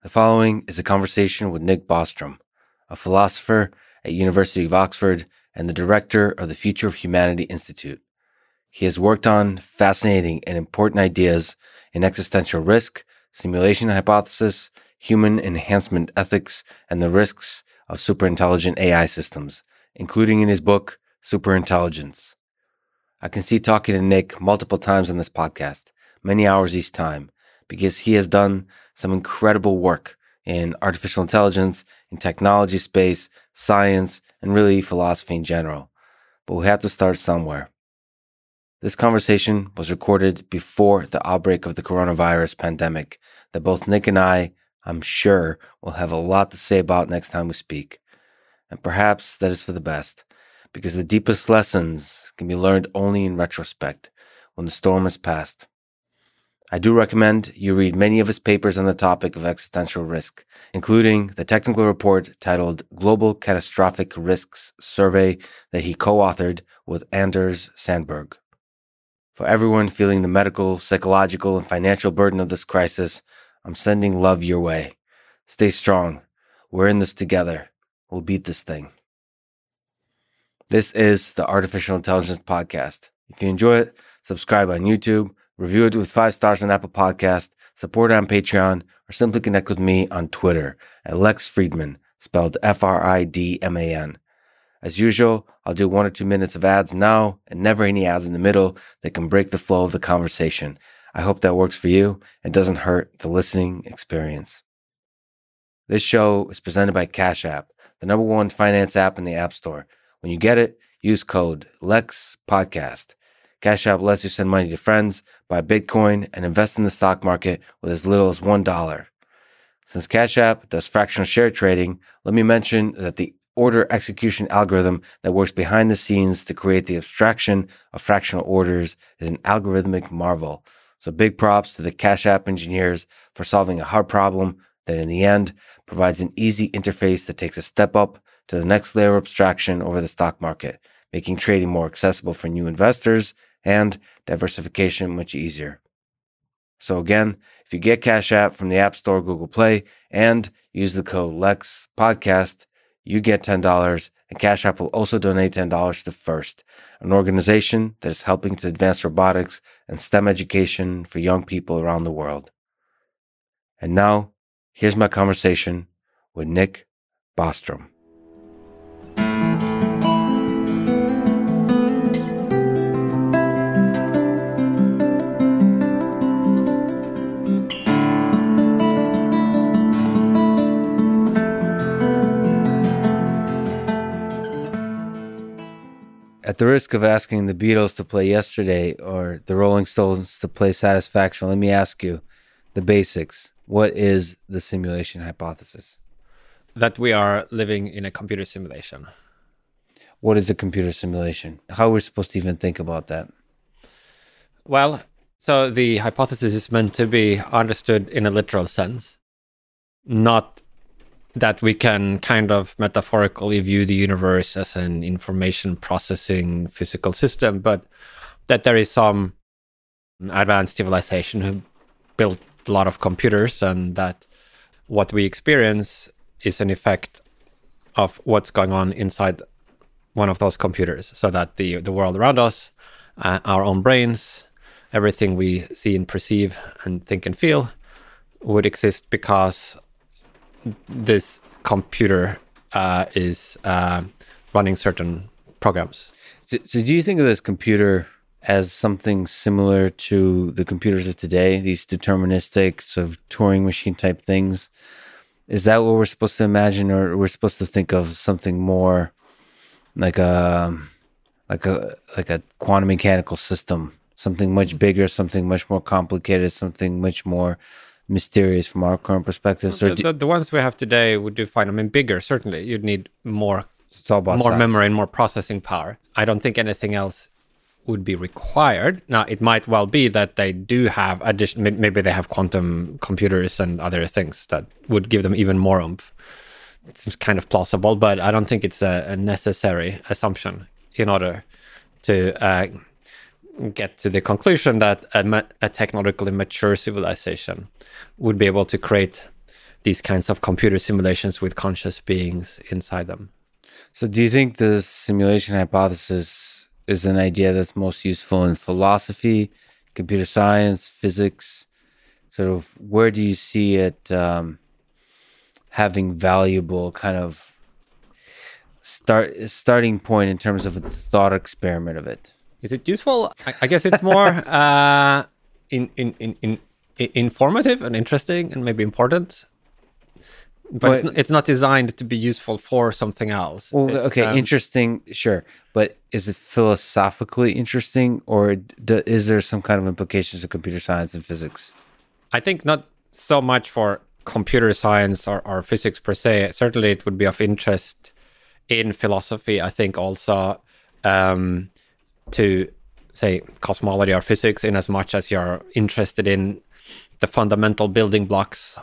The following is a conversation with Nick Bostrom, a philosopher at University of Oxford and the director of the Future of Humanity Institute. He has worked on fascinating and important ideas in existential risk, simulation hypothesis, human enhancement ethics, and the risks of superintelligent AI systems, including in his book, Superintelligence. I can see talking to Nick multiple times in this podcast, many hours each time, because he has done some incredible work in artificial intelligence, in technology space, science, and really philosophy in general. But we have to start somewhere. This conversation was recorded before the outbreak of the coronavirus pandemic that both Nick and I, I'm sure, will have a lot to say about next time we speak. And perhaps that is for the best, because the deepest lessons can be learned only in retrospect, when the storm has passed. I do recommend you read many of his papers on the topic of existential risk, including the technical report titled Global Catastrophic Risks Survey that he co-authored with Anders Sandberg. For everyone feeling the medical, psychological, and financial burden of this crisis, I'm sending love your way. Stay strong. We're in this together. We'll beat this thing. This is the Artificial Intelligence Podcast. If you enjoy it, subscribe on YouTube review it with five stars on Apple Podcast, support it on Patreon, or simply connect with me on Twitter at Lex Fridman, spelled F-R-I-D-M-A-N. As usual, I'll do one or two minutes of ads now and never any ads in the middle that can break the flow of the conversation. I hope that works for you and doesn't hurt the listening experience. This show is presented by Cash App, the number one finance app in the App Store. When you get it, use code LEX Podcast. Cash App lets you send money to friends, buy Bitcoin, and invest in the stock market with as little as $1. Since Cash App does fractional share trading, let me mention that the order execution algorithm that works behind the scenes to create the abstraction of fractional orders is an algorithmic marvel. So big props to the Cash App engineers for solving a hard problem that in the end provides an easy interface that takes a step up to the next layer of abstraction over the stock market, making trading more accessible for new investors and diversification much easier. So again, if you get Cash App from the App Store, Google Play, and use the code LEX podcast, you get $10 and Cash App will also donate $10 to FIRST, an organization that is helping to advance robotics and STEM education for young people around the world. And now, here's my conversation with Nick Bostrom. At the risk of asking the Beatles to play yesterday or the Rolling Stones to play satisfaction, let me ask you the basics. What is the simulation hypothesis? That we are living in a computer simulation. What is a computer simulation? How are we supposed to even think about that? Well, so the hypothesis is meant to be understood in a literal sense, not that we can kind of metaphorically view the universe as an information processing physical system, but that there is some advanced civilization who built a lot of computers and that what we experience is an effect of what's going on inside one of those computers so that the the world around us uh, our own brains everything we see and perceive and think and feel would exist because this computer uh, is uh, running certain programs. So, so, do you think of this computer as something similar to the computers of today? These deterministic sort of Turing machine type things. Is that what we're supposed to imagine, or we're supposed to think of something more like a like a like a quantum mechanical system, something much bigger, something much more complicated, something much more mysterious from our current perspective. So the, the, the, ones we have today would do fine. I mean, bigger certainly. You'd need more, more size. memory and more processing power. I don't think anything else would be required. Now, it might well be that they do have addition. Maybe they have quantum computers and other things that would give them even more oomph. It seems kind of plausible, but I don't think it's a, a necessary assumption in order to uh, get to the conclusion that a, a, technologically mature civilization would be able to create these kinds of computer simulations with conscious beings inside them. So, do you think the simulation hypothesis is an idea that's most useful in philosophy, computer science, physics? Sort of, where do you see it um, having valuable kind of start starting point in terms of a thought experiment of it? Is it useful? I, I guess it's more uh, in, in, in, in, informative and interesting and maybe important. But, but it's, not, it's, not, designed to be useful for something else. Well, okay, um, interesting, sure. But is it philosophically interesting, or do, is there some kind of implications of computer science and physics? I think not so much for computer science or, or physics per se. Certainly, it would be of interest in philosophy. I think also um, to say cosmology or physics in as much as you're interested in the fundamental building blocks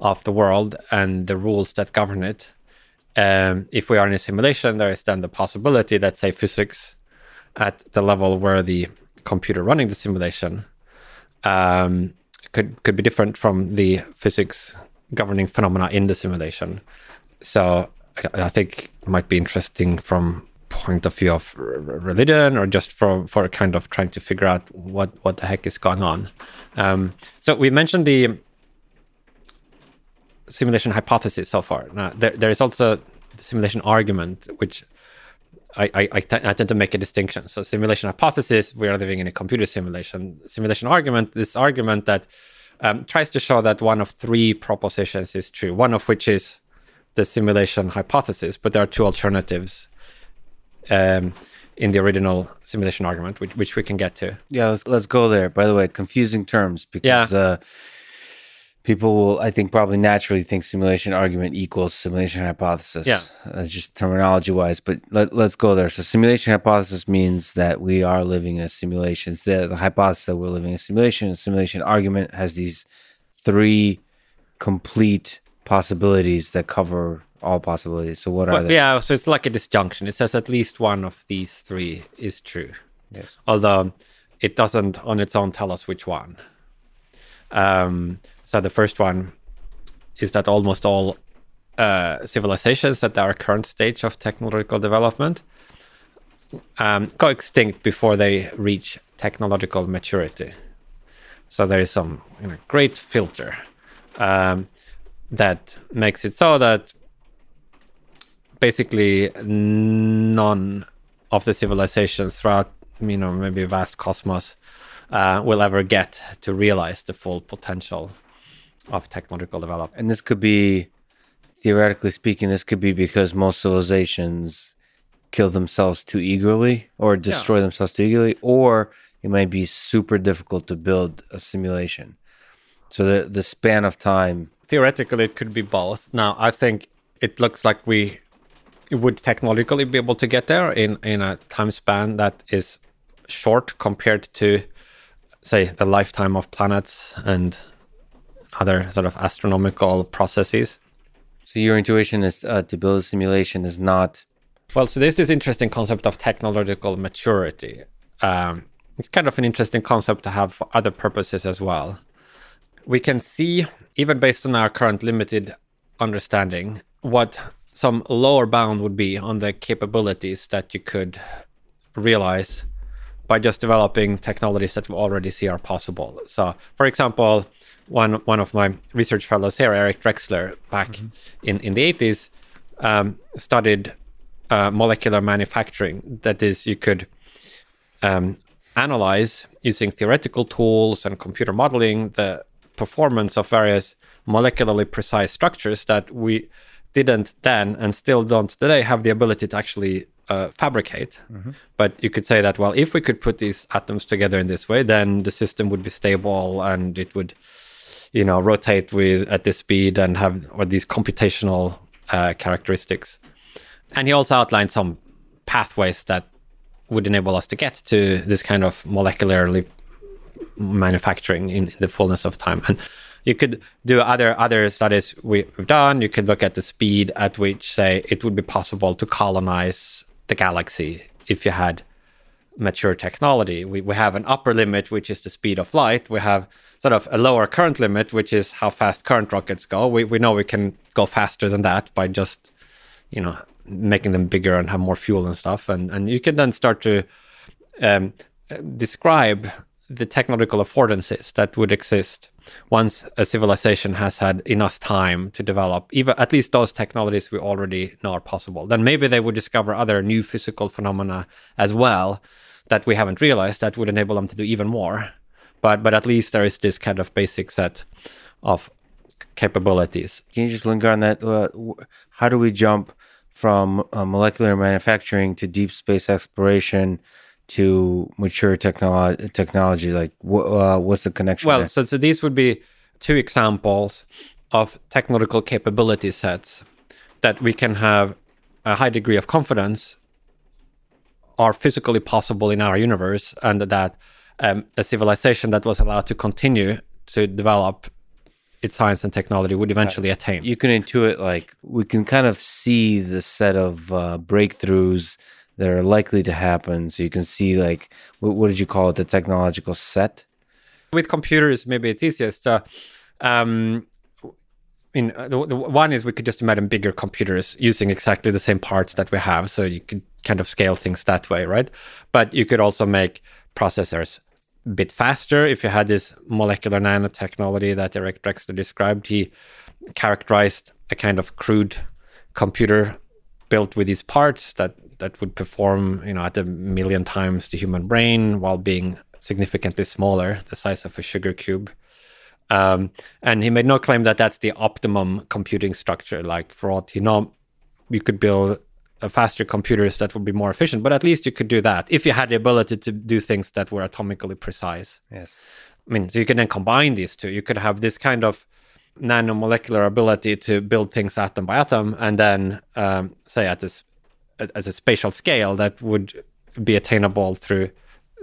of the world and the rules that govern it. Um, if we are in a simulation, there is then the possibility that, say, physics at the level where the computer running the simulation um, could could be different from the physics governing phenomena in the simulation. So I, think might be interesting from point of view of religion or just for for kind of trying to figure out what what the heck is going on um, so we mentioned the simulation hypothesis so far now there, there is also the simulation argument which I, I, I, t- I tend to make a distinction. So, simulation hypothesis, we are living in a computer simulation. Simulation argument, this argument that um, tries to show that one of three propositions is true, one of which is the simulation hypothesis, but there are two alternatives um, in the original simulation argument, which, which we can get to. Yeah, let's, let's go there. By the way, confusing terms because yeah. uh, people will, I think, probably naturally think simulation argument equals simulation hypothesis. Yeah, that's just terminology wise. But let, let's go there. So, simulation hypothesis means that we are living in a simulation. It's the, the hypothesis that we're living in a simulation. A simulation argument has these three complete possibilities that cover all possibilities. So what well, are they? Yeah, so it's like a disjunction. It says at least one of these three is true. Yes. Although it doesn't on its own tell us which one. Um, so the first one is that almost all uh, civilizations at our current stage of technological development um, go extinct before they reach technological maturity. So there is some you know, great filter um, that makes it so that basically none of the civilizations throughout you know maybe vast cosmos uh, will ever get to realize the full potential of technological development. And this could be, theoretically speaking, this could be because most civilizations kill themselves too eagerly or destroy yeah. themselves too eagerly, or it might be super difficult to build a simulation. So the the span of time. Theoretically, it could be both. Now, I think it looks like we would technologically be able to get there in in a time span that is short compared to say the lifetime of planets and other sort of astronomical processes. So your intuition is uh, to build a simulation is not well so there's this interesting concept of technological maturity. Um, it's kind of an interesting concept to have for other purposes as well. We can see even based on our current limited understanding what some lower bound would be on the capabilities that you could realize by just developing technologies that we already see are possible. So, for example, one one of my research fellows here, Eric Drexler, back mm-hmm. in in the eighties, um, studied uh, molecular manufacturing. That is, you could um, analyze using theoretical tools and computer modeling the performance of various molecularly precise structures that we didn't then and still don't today have the ability to actually uh, fabricate. Mm-hmm. But you could say that, well, if we could put these atoms together in this way, then the system would be stable and it would, you know, rotate with at this speed and have or these computational uh, characteristics. And he also outlined some pathways that would enable us to get to this kind of molecularly manufacturing in, in the fullness of time. And you could do other other studies we've done. You could look at the speed at which, say, it would be possible to colonize the galaxy if you had mature technology. We, we have an upper limit, which is the speed of light. We have sort of a lower current limit, which is how fast current rockets go. We, we know we can go faster than that by just, you know, making them bigger and have more fuel and stuff. And, and you can then start to um, describe the technological affordances that would exist once a civilization has had enough time to develop even at least those technologies we already know are possible. Then maybe they would discover other new physical phenomena as well that we haven't realized that would enable them to do even more. But but at least there is this kind of basic set of capabilities. Can you just linger on that uh, how do we jump from uh, molecular manufacturing to deep space exploration to mature technology technology like wh- uh, what's the connection well there? so, so these would be two examples of technological capability sets that we can have a high degree of confidence are physically possible in our universe and that um, a civilization that was allowed to continue to develop its science and technology would eventually attain you can intuit like we can kind of see the set of uh, breakthroughs that are likely to happen. So you can see like what, what did you call it? The technological set. With computers, maybe it's easiest. Uh, um, in uh, the, the one is we could just imagine bigger computers using exactly the same parts that we have, so you could kind of scale things that way, right? But you could also make processors a bit faster if you had this molecular nanotechnology that Eric Drexler described. He characterized a kind of crude computer built with these parts that that would perform, you know, at a million times the human brain while being significantly smaller, the size of a sugar cube. Um, and he made no claim that that's the optimum computing structure. Like for all you know, you could build faster computers that would be more efficient, but at least you could do that if you had the ability to do things that were atomically precise. Yes. I mean, so you can then combine these two. You could have this kind of nanomolecular ability to build things atom by atom, and then um, say at this as a spatial scale that would be attainable through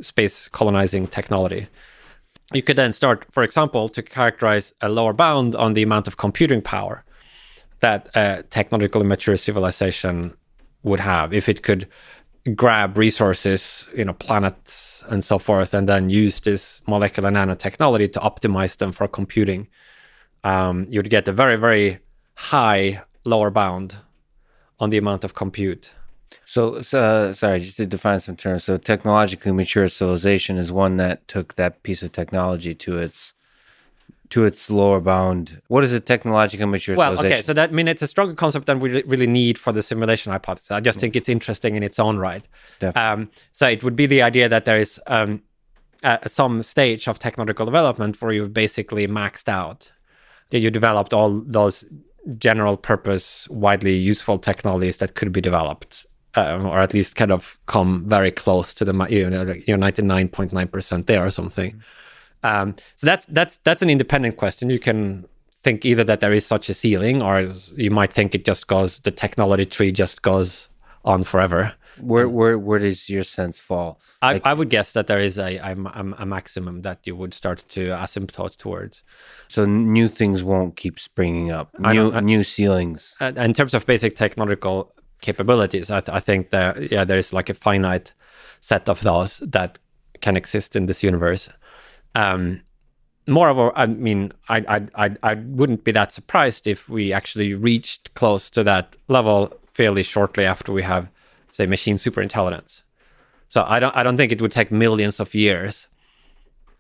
space colonizing technology. You could then start, for example, to characterize a lower bound on the amount of computing power that a technologically mature civilization would have if it could grab resources, you know, planets and so forth, and then use this molecular nanotechnology to optimize them for computing. Um, you'd get a very, very high lower bound on the amount of compute. So, uh, sorry, just to define some terms. So, technologically mature civilization is one that took that piece of technology to its to its lower bound. What is a technologically mature well, civilization? okay, so that I mean it's a stronger concept than we really need for the simulation hypothesis. I just think it's interesting in its own right. Um, so it would be the idea that there is um, at some stage of technological development where you've basically maxed out, that you developed all those general purpose, widely useful technologies that could be developed um, or at least kind of come very close to the you know you're 99.9 percent there or something. Um, so that's that's that's an independent question. You can think either that there is such a ceiling, or you might think it just goes the technology tree just goes on forever. Where where where does your sense fall? I, like, I would guess that there is a, a, a maximum that you would start to asymptote towards. So new things won't keep springing up. New I, new ceilings. In terms of basic technological capabilities. I, th- I think that yeah, there is like a finite set of those that can exist in this universe. Um, moreover, I mean, I, I I I wouldn't be that surprised if we actually reached close to that level fairly shortly after we have, say, machine superintelligence. So I don't I don't think it would take millions of years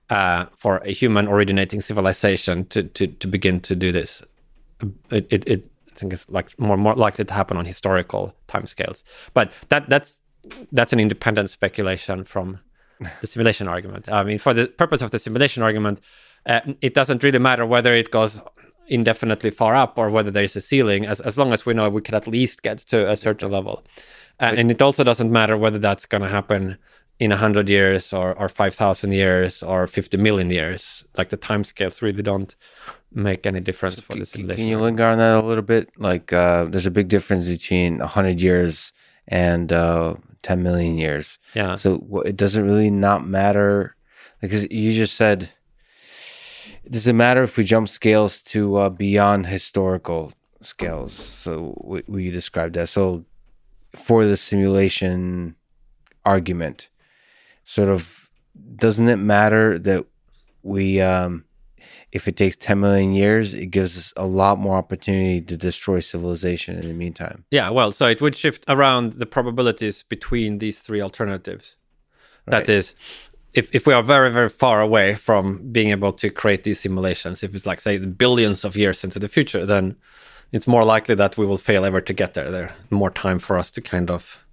uh, for a human originating civilization to, to, to begin to do this. It, it, it think it's like more more likely to happen on historical timescales. But that that's that's an independent speculation from the simulation argument. I mean, for the purpose of the simulation argument, uh, it doesn't really matter whether it goes indefinitely far up or whether there's a ceiling, as as long as we know we can at least get to a certain level. Uh, and it also doesn't matter whether that's going to happen in 100 years or, or 5,000 years or 50 million years. Like the timescales really don't make any difference for the simulation. Can you linger on that a little bit? Like, uh, there's a big difference between 100 years and uh, 10 million years. Yeah. So it doesn't really not matter because you just said, does it matter if we jump scales to uh, beyond historical scales? So we, we described that. So for the simulation argument, sort of doesn't it matter that we um if it takes 10 million years it gives us a lot more opportunity to destroy civilization in the meantime Yeah, well, so it would shift around the probabilities between these three alternatives. That Right. is, if, if we are very, very far away from being able to create these simulations, if it's like, say, billions of years into the future, then it's more likely that we will fail ever to get there. there more time for us to kind of,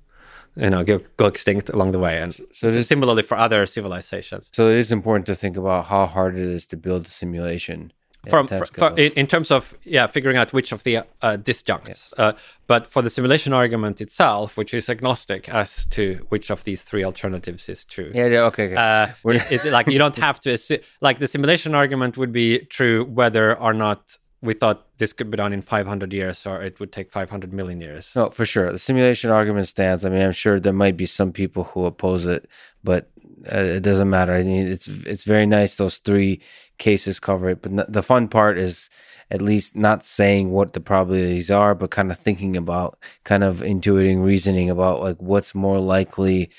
you know, go, go extinct along the way. And so similarly for other civilizations. so it is important to think about how hard it is to build a simulation at from in, terms of yeah figuring out which of the uh, disjuncts uh, but for the simulation argument itself which is agnostic as to which of these three alternatives is true yeah, yeah okay, okay. uh, it- it's like you don't have to assume like the simulation argument would be true whether or not we thought this could be done in 500 years or it would take 500 million years No, for sure. The simulation argument stands. I mean, I'm sure there might be some people who oppose it, but uh, it doesn't matter. I mean, it's it's very nice those three cases cover it. But n- the fun part is at least not saying what the probabilities are, but kind of thinking about, kind of intuiting, reasoning about like what's more likely,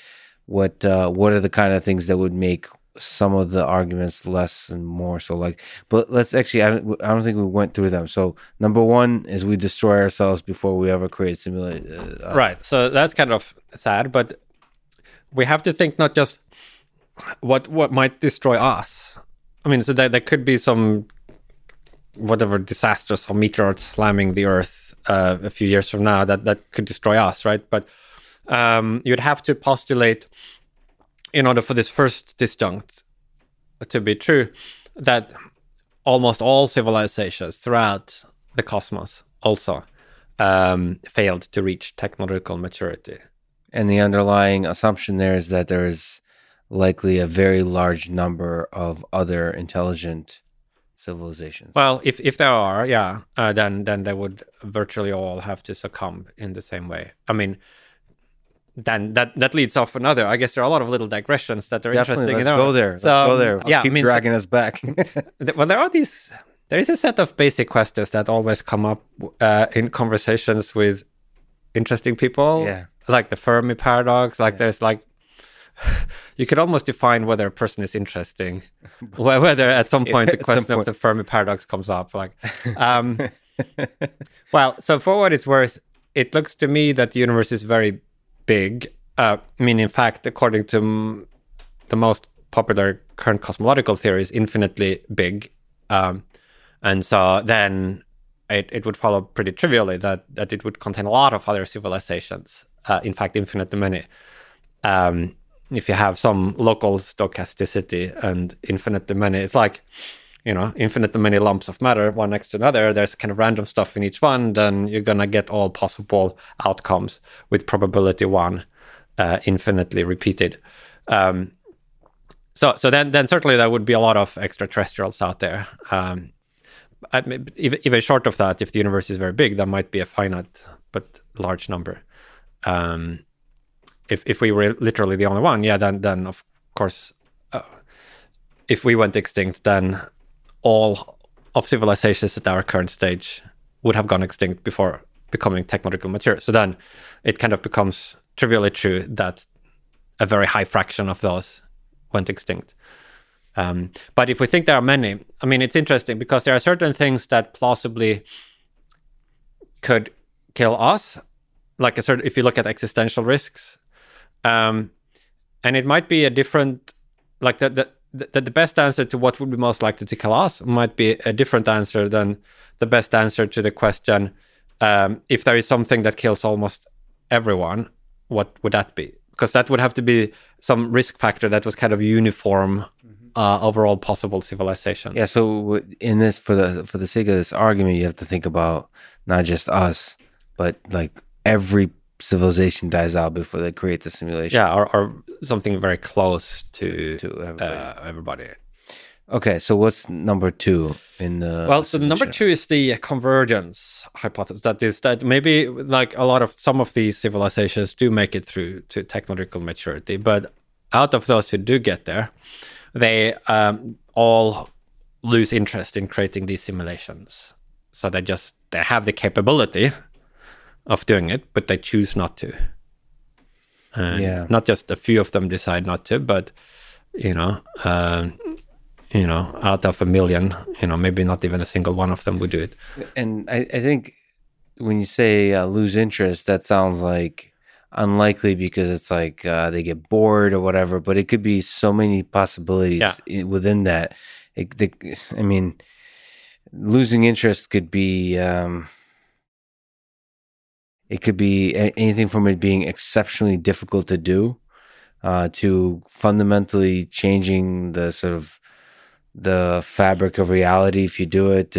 what uh, what are the kind of things that would make some of the arguments less and more so like but let's actually I don't, I don't think we went through them. So number one is we destroy ourselves before we ever create simulate uh, uh, right. So that's kind of sad but we have to think not just what what might destroy us. I mean so there, there could be some whatever disaster some meteor slamming the earth uh, a few years from now that that could destroy us right? But um, you'd have to postulate in order for this first disjunct to be true that almost all civilizations throughout the cosmos also um, failed to reach technological maturity. and the underlying assumption there is that there is likely a very large number of other intelligent civilizations Well, if if there are, yeah, uh, then then they would virtually all have to succumb in the same way. I mean, then that that leads off another. I guess there are a lot of little digressions that are definitely interesting. let's in go there let's So, go there I'll yeah, keep I mean, dragging us back well, there are these. There is a set of basic questions that always come up uh, in conversations with interesting people. Yeah. like the Fermi paradox. Like there's like. You could almost define whether a person is interesting, whether at some point the At some question of the Fermi paradox comes up. Like, um, well, so for what it's worth, it looks to me that the universe is very big. Uh, I mean, in fact, according to the most popular current cosmological theories, infinitely big. Um, and so then it, it would follow pretty trivially that, that it would contain a lot of other civilizations, uh, in fact, infinitely many. Um, if you have some local stochasticity and infinitely many, it's like, you know, infinite many lumps of matter, one next to another. There's kind of random stuff in each one. Then you're going to get all possible outcomes with probability one uh, infinitely repeated. Um, so, so then, then certainly there would be a lot of extraterrestrials out there. Um, I mean, even, even short of that, if the universe is very big, there might be a finite but large number. Um, if if we were literally the only one, yeah, then then of course, uh, if we went extinct, then all of civilizations at our current stage would have gone extinct before becoming technological mature. So then it kind of becomes trivially true that a very high fraction of those went extinct. Um, but if we think there are many, I mean, it's interesting because there are certain things that plausibly could kill us, like a certain. If you look at existential risks, um, and it might be a different, like the, the the the best answer to what would be most likely to kill us might be a different answer than the best answer to the question um, if there is something that kills almost everyone, what would that be? Because that would have to be some risk factor that was kind of uniform uh, over all possible civilization. Yeah. So in this, for the for the sake of this argument, you have to think about not just us, but like every civilization dies out before they create the simulation. Yeah, or, or something very close to, To everybody. uh, everybody. Okay. So what's number two in the? Well, so number two is the convergence hypothesis. That is that maybe like a lot of some of these civilizations do make it through to technological maturity, but out of those who do get there, they um, all lose interest in creating these simulations. So they just they have the capability of doing it, but they choose not to. And Yeah. not just a few of them decide not to, but you know, uh, you know, out of a million, you know, maybe not even a single one of them would do it. And I, I think when you say uh, lose interest, that sounds like unlikely because it's like uh, they get bored or whatever. But it could be so many possibilities Yeah. within that. It, the, I mean, losing interest could be. Um, it could be anything from it being exceptionally difficult to do, uh, to fundamentally changing the sort of the fabric of reality if you do it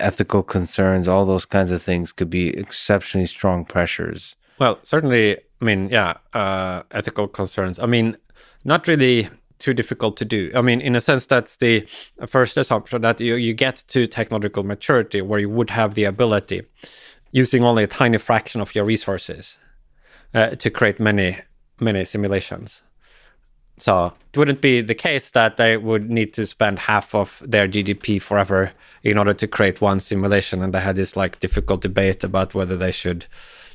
ethical concerns all those kinds of things could be exceptionally strong pressures Well, certainly, I mean, yeah, uh, ethical concerns. I mean, not really too difficult to do. I mean, in a sense, that's the first assumption that you, you get to technological maturity where you would have the ability, using only a tiny fraction of your resources, uh, to create many, many simulations. So it wouldn't be the case that they would need to spend half of their GDP forever in order to create one simulation. And they had this like difficult debate about whether they should,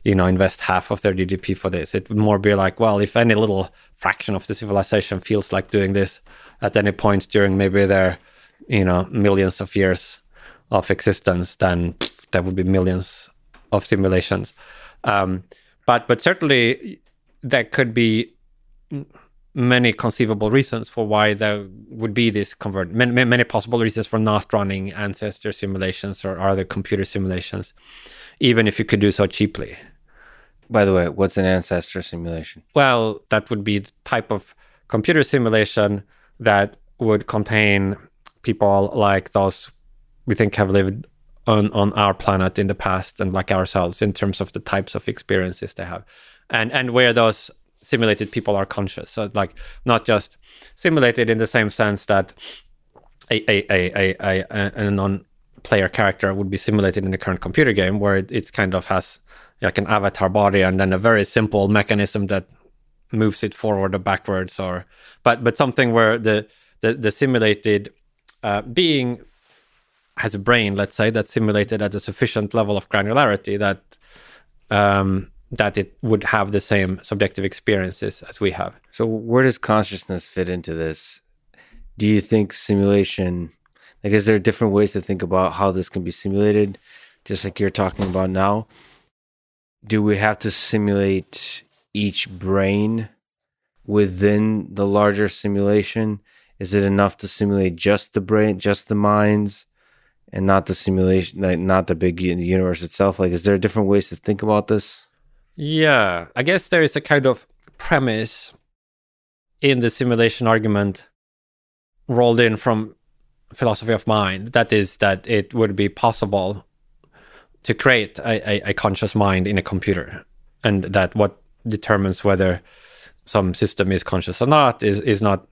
you know, invest half of their GDP for this. It would more be like, well, if any little fraction of the civilization feels like doing this at any point during maybe their, you know, millions of years of existence, then there would be millions of simulations. Um, but but certainly there could be many conceivable reasons for why there would be this convert many, many, many possible reasons for not running ancestor simulations or other computer simulations even if you could do so cheaply by the way what's an ancestor simulation well that would be the type of computer simulation that would contain people like those we think have lived on, on our planet in the past and like ourselves in terms of the types of experiences they have. And and where those simulated people are conscious. So like not just simulated in the same sense that a a a a, a, a non player character would be simulated in the current computer game where it, kind of has like an avatar body and then a very simple mechanism that moves it forward or backwards or but but something where the the, the simulated uh, being has a brain let's say that's simulated at a sufficient level of granularity that um that it would have the same subjective experiences as we have. So where does consciousness fit into this? Do you think simulation like is there different ways to think about how this can be simulated just like you're talking about now? Do we have to simulate each brain within the larger simulation? Is it enough to simulate just the brain just the minds and not the simulation like not the big universe itself like is there different ways to think about this Yeah, I guess there is a kind of premise in the simulation argument rolled in from philosophy of mind. That is that it would be possible to create a, a, a conscious mind in a computer, and that what determines whether some system is conscious or not is is not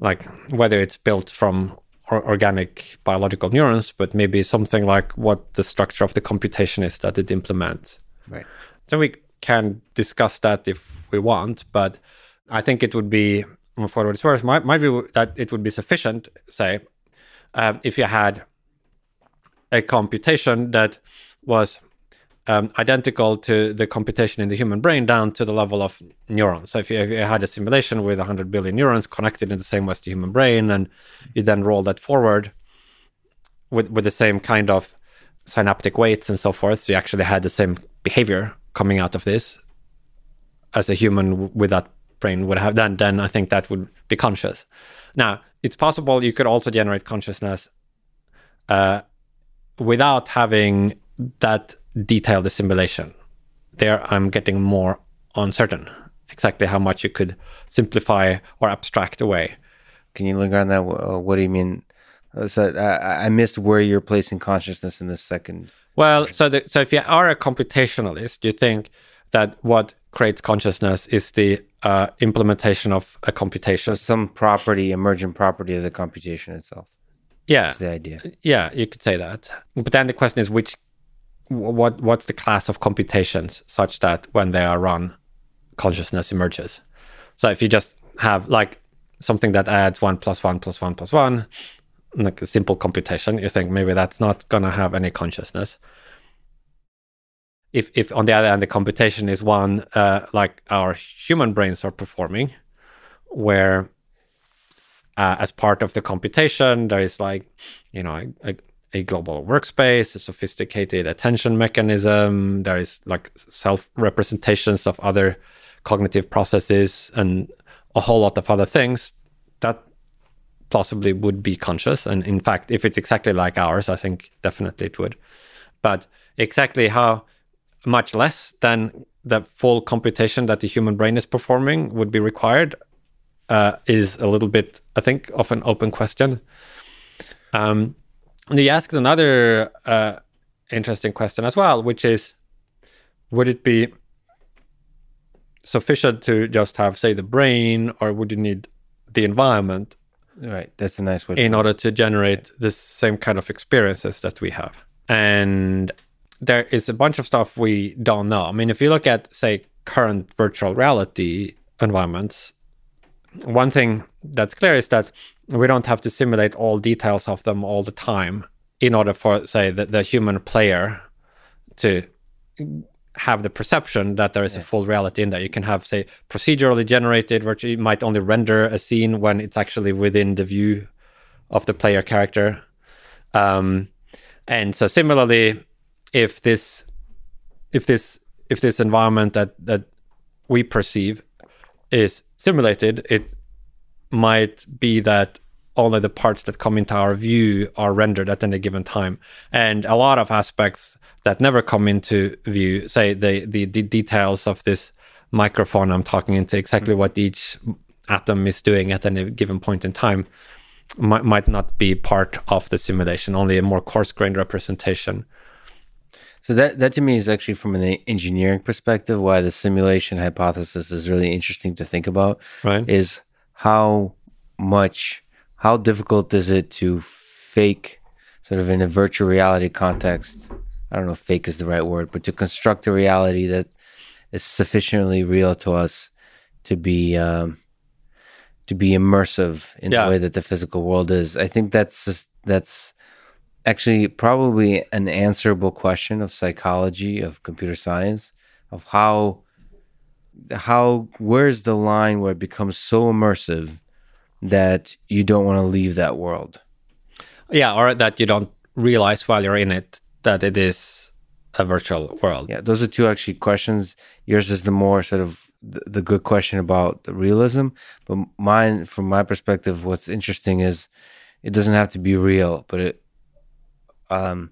like whether it's built from or- organic biological neurons, but maybe something like what the structure of the computation is that it implements. right So we can discuss that if we want, but I think it would be, for what it's worth, my, my view that it would be sufficient, say, um, if you had a computation that was um, identical to the computation in the human brain down to the level of neurons. So if you, if you had a simulation with 100 billion neurons connected in the same way as the human brain, and you then roll that forward with, with the same kind of synaptic weights and so forth, so you actually had the same behavior coming out of this as a human with that brain would have then then i think that would be conscious now it's possible you could also generate consciousness uh, without having that detailed simulation there i'm getting more uncertain exactly how much you could simplify or abstract away Can you linger on that? Uh, What do you mean? Uh, So I, I missed where you're placing consciousness in the second. Well, so the, so if you are a computationalist, you think that what creates consciousness is the uh, implementation of a computation. Some property, emergent property of the computation itself. Yeah, That's the idea. yeah, you could say that. But then the question is, which, wh- what, what's the class of computations such that when they are run, consciousness emerges? So if you just have like something that adds one plus one plus one plus one, like a simple computation, you think maybe that's not gonna have any consciousness. if if on the other hand the computation is one uh, like our human brains are performing, where uh, as part of the computation there is like you know a, a global workspace, a sophisticated attention mechanism. There is like self representations of other cognitive processes and a whole lot of other things that possibly would be conscious. And in fact, if it's exactly like ours, I think definitely it would. But exactly how much less than the full computation that the human brain is performing would be required uh, is a little bit, I think, of an open question. Um, and you asked another uh, interesting question as well, which is would it be sufficient to just have, say, the brain, or would you need the environment? Right. That's a nice way. in order to generate the same kind of experiences that we have. And there is a bunch of stuff we don't know. I mean, if you look at, say, current virtual reality environments, one thing that's clear is that we don't have to simulate all details of them all the time in order for, say, the, the human player to have the perception that there is yeah. a full reality in there. You can have, say, procedurally generated, where you might only render a scene when it's actually within the view of the player character. Um, and so, similarly, if this, if this, if this environment that that we perceive is simulated, it might be that only the parts that come into our view are rendered at any given time. And a lot of aspects that never come into view, say the, the, the details of this microphone I'm talking into, exactly mm-hmm. what each atom is doing at any given point in time, might, might not be part of the simulation, only a more coarse grained representation. So that that to me is actually from an engineering perspective why the simulation hypothesis is really interesting to think about. Right. Is how much how difficult is it to fake sort of in a virtual reality context i don't know if fake is the right word but to construct a reality that is sufficiently real to us to be um, to be immersive in yeah. the way that the physical world is i think that's just, that's actually probably an answerable question of psychology of computer science of how how where's the line where it becomes so immersive that you don't want to leave that world. Yeah, or that you don't realize while you're in it that it is a virtual world. Yeah, those are two actually questions. Yours is the more sort of the, the good question about the realism, but mine, from my perspective, what's interesting is it doesn't have to be real, but it, um,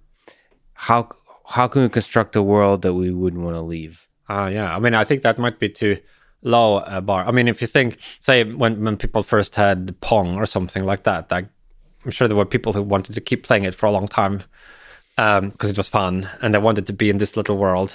how how can we construct a world that we wouldn't want to leave? Ah, uh, yeah. I mean, I think that might be too low uh, bar. I mean, if you think, say, when when people first had Pong or something like that, like, I'm sure there were people who wanted to keep playing it for a long time because um, it was fun and they wanted to be in this little world.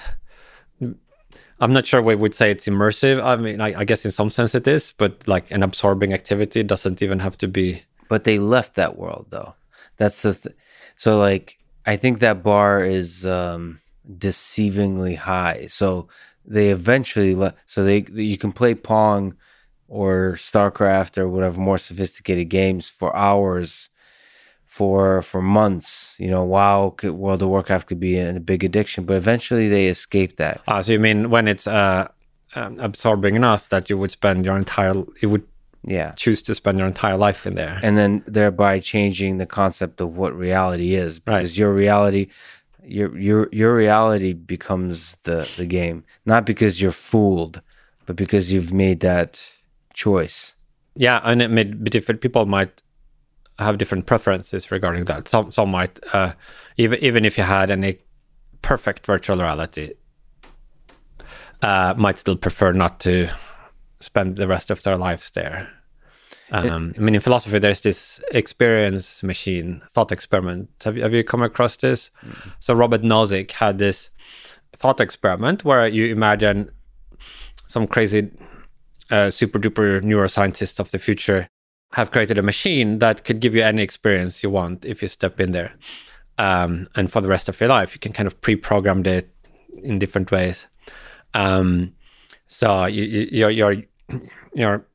I'm not sure we would say it's immersive. I mean, I, I guess in some sense it is, but like an absorbing activity doesn't even have to be. But they left that world though. That's the th- so like I think that bar is um deceivingly high. So they eventually let so they you can play Pong or StarCraft or whatever more sophisticated games for hours for for months. You know, WoW, could, World of Warcraft could be a big addiction, but eventually they escape that. Ah, so you mean when it's uh, um, absorbing enough that you would spend your entire you would yeah choose to spend your entire life in there, and then thereby changing the concept of what reality is because right. your reality your your your reality becomes the the game. Not because you're fooled but because you've made that choice. Yeah and it may be different. People might have different preferences regarding that. Some some might uh, even even if you had any perfect virtual reality uh, might still prefer not to spend the rest of their lives there um, I mean, in philosophy, there's this experience machine thought experiment. Have you, have you come across this? Mm. So Robert Nozick had this thought experiment where you imagine some crazy uh, super duper neuroscientists of the future have created a machine that could give you any experience you want if you step in there. Um, and for the rest of your life, you can kind of pre-program it in different ways. Um, so you, you, you're, you're, you're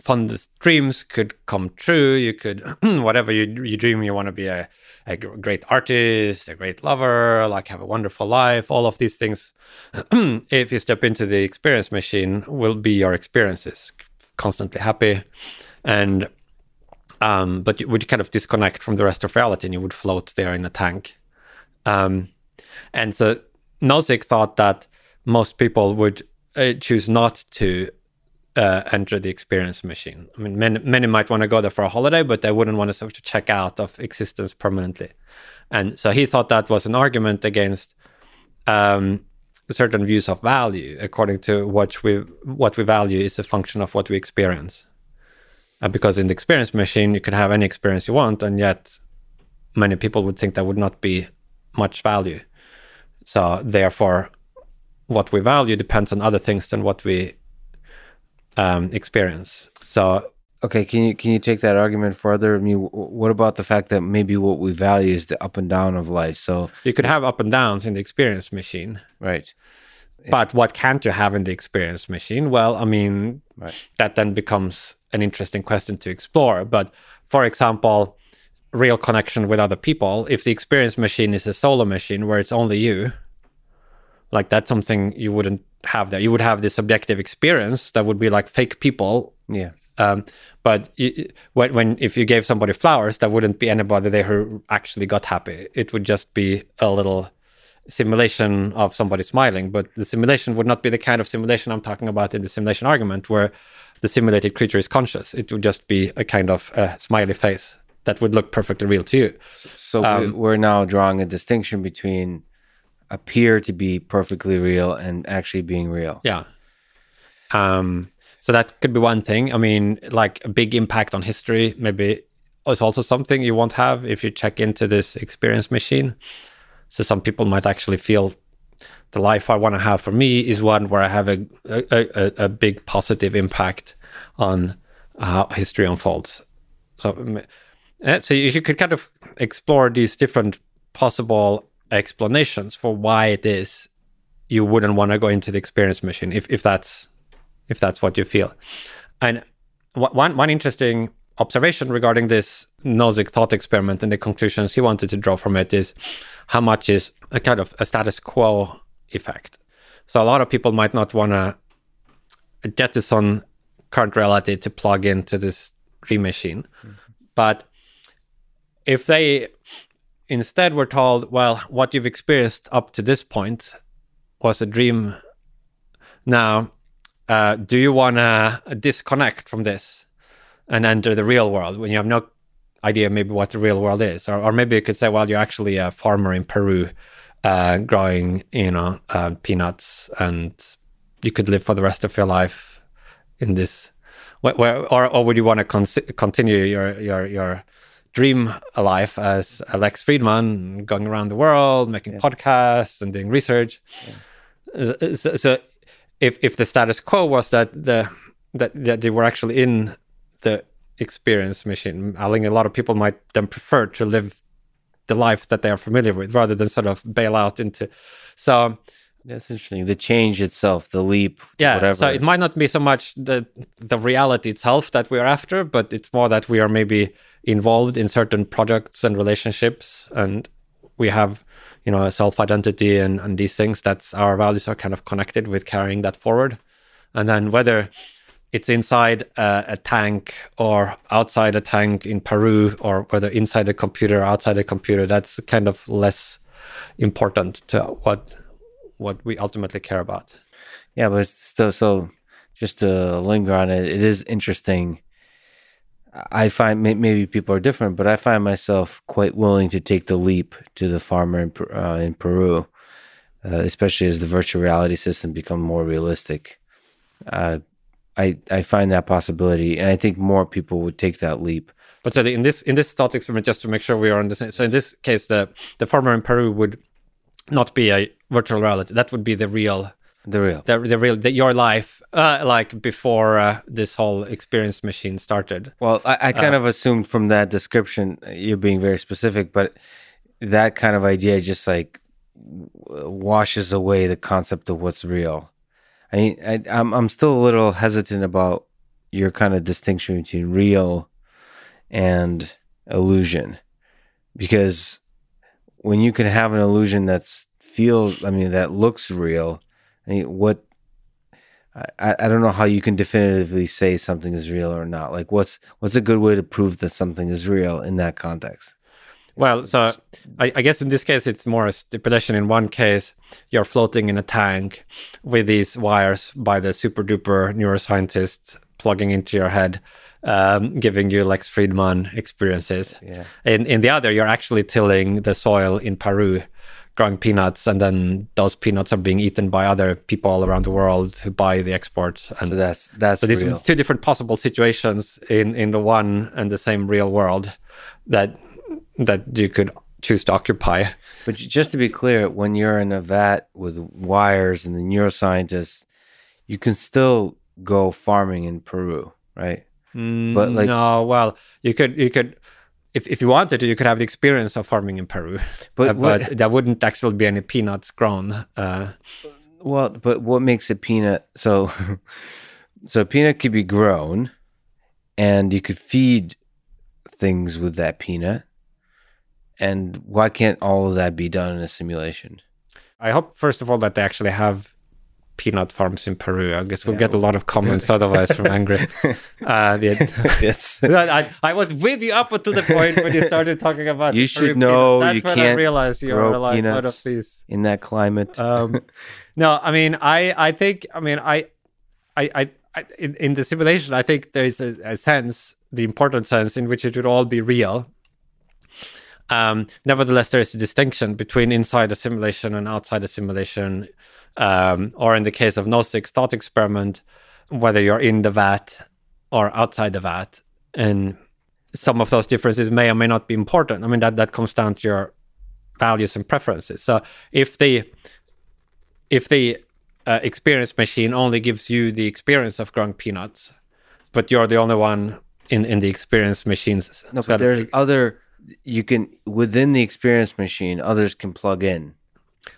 fondest dreams could come true. You could, whatever you, you dream, you want to be a, a great artist, a great lover, like have a wonderful life. All of these things, if you step into the experience machine, will be your experiences. Constantly happy, and um, but you would kind of disconnect from the rest of reality, and you would float there in a tank. Um, and so Nozick thought that most people would uh, choose not to uh, enter the experience machine. I mean, many, many might want to go there for a holiday, but they wouldn't want to sort of check out of existence permanently. And so he thought that was an argument against um, certain views of value, according to what we what we value is a function of what we experience. Uh, because in the experience machine, you can have any experience you want, and yet many people would think that would not be much value. So therefore, what we value depends on other things than what we um, experience. So okay, can you can you take that argument further? I mean, what about the fact that maybe what we value is the up and down of life? So you could have up and downs in the experience machine, right? But what can't you have in the experience machine? Well, I mean, right. that then becomes an interesting question to explore. But for example, real connection with other people. If the experience machine is a solo machine where it's only you, like that's something you wouldn't have there. You would have this subjective experience that would be like fake people. Yeah. Um, but you, when, when if you gave somebody flowers, that wouldn't be anybody there who actually got happy. It would just be a little simulation of somebody smiling. But the simulation would not be the kind of simulation I'm talking about in the simulation argument, where the simulated creature is conscious. It would just be a kind of a smiley face that would look perfectly real to you. So um, we're now drawing a distinction between appear to be perfectly real and actually being real. Yeah. Um, so that could be one thing. I mean, like a big impact on history, maybe is also something you won't have if you check into this experience machine. So some people might actually feel the life I want to have for me is one where I have a a, a, a big positive impact on how history unfolds. So, so you could kind of explore these different possible explanations for why it is you wouldn't want to go into the experience machine if, if that's if that's what you feel. And one one interesting observation regarding this Nozick thought experiment and the conclusions he wanted to draw from it is how much is a kind of a status quo effect. So a lot of people might not want to jettison current reality to plug into this dream machine, mm-hmm. but if they instead we're told, well, what you've experienced up to this point was a dream. Now, uh, do you want to disconnect from this and enter the real world when you have no idea maybe what the real world is? Or, or maybe you could say, well, you're actually a farmer in Peru uh, growing, you know, uh, peanuts and you could live for the rest of your life in this. Where, where or, or would you want to con- continue your, your, your dream life as Alex Fridman, going around the world, making yeah. podcasts and doing research. Yeah. So, so, if if the status quo was that the that, that they were actually in the experience machine, I think a lot of people might then prefer to live the life that they are familiar with rather than sort of bail out into. So that's interesting. The change itself, the leap, yeah. Whatever. So it might not be so much the the reality itself that we are after, but it's more that we are maybe involved in certain projects and relationships and we have you know a self identity and, and these things that's our values are kind of connected with carrying that forward. And then whether it's inside a, a tank or outside a tank in peru or whether inside a computer or outside a computer that's kind of less important to what what we ultimately care about. Yeah but still so just to linger on it it is interesting I find maybe people are different, but I find myself quite willing to take the leap to the farmer in, uh, in Peru, uh, especially as the virtual reality system become more realistic. Uh, I I find that possibility, and I think more people would take that leap. But so the, in this in this thought experiment, just to make sure we are on the same. So in this case, the the farmer in Peru would not be a virtual reality. That would be the real the real. The, the real the, your life uh, like before uh, this whole experience machine started. Well i, I kind uh, of assumed from that description uh, you're being very specific but that kind of idea just like washes away the concept of what's real. I mean I, I'm, I'm still a little hesitant about your kind of distinction between real and illusion, because when you can have an illusion that's feels, I mean, that looks real, I mean, what I, I don't know how you can definitively say something is real or not. Like, what's what's a good way to prove that something is real in that context? Well, so I, I, guess in this case it's more a stipulation. In one case, you're floating in a tank with these wires by the super duper neuroscientist plugging into your head, um, giving you Lex Fridman experiences. Yeah. In in the other, you're actually tilling the soil in Peru growing peanuts, and then those peanuts are being eaten by other people all around the world who buy the exports. And so that's that's so these real. two different possible situations in in the one and the same real world that that you could choose to occupy. But just to be clear, when you're in a vat with wires and the neuroscientists, you can still go farming in Peru, right? Mm, but like no, well, you could you could if, if you wanted to, you could have the experience of farming in Peru, but, uh, but there wouldn't actually be any peanuts grown. Uh, well, but what makes a peanut so? so a peanut could be grown, and you could feed things with that peanut. And why can't all of that be done in a simulation? I hope, first of all, that they actually have peanut farms in Peru. I guess we'll yeah, get a lot of comments otherwise from angry. Uh, yes, I, I, was with you up until the point when you started talking about. You should know That's you when can't I realized you were like one of these in that climate. Um, no, I mean, I, I think, I mean, I, I, I, in, in the simulation, I think there's a, a sense, the important sense, in which it would all be real. Um, nevertheless, there is a distinction between inside a simulation and outside a simulation um, or in the case of Nozick's thought experiment, whether you're in the vat or outside the vat. And some of those differences may or may not be important. I mean, that, that comes down to your values and preferences. So if the if the uh, experience machine only gives you the experience of growing peanuts, but you're the only one in in the experience machines. No, but there's other. You can within the experience machine, others can plug in.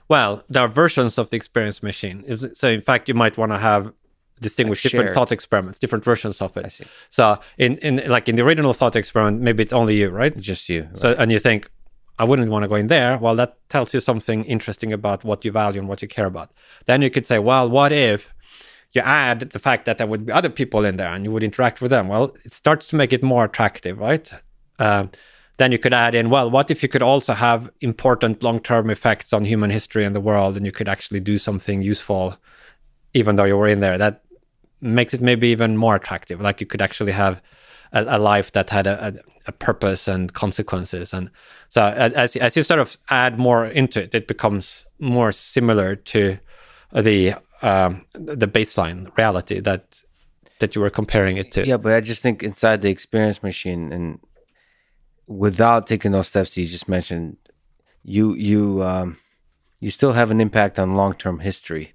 Well, there are versions of the experience machine. So, in fact, you might want to have distinguish like different thought experiments, different versions of it. So, in, in like in the original thought experiment, maybe it's only you, right? Just you. So, and you think, I wouldn't want to go in there. Well, that tells you something interesting about what you value and what you care about. Then you could say, well, what if you add the fact that there would be other people in there and you would interact with them? Well, it starts to make it more attractive, right? Uh, then you could add in, well, what if you could also have important long term effects on human history and the world, and you could actually do something useful, even though you were in there? That makes it maybe even more attractive. Like you could actually have a, a life that had a, a, a, purpose and consequences. And so as, as you sort of add more into it, it becomes more similar to the um, the baseline reality that that you were comparing it to. Yeah, but I just think inside the experience machine and without taking those steps you just mentioned, you you um, you still have an impact on long term history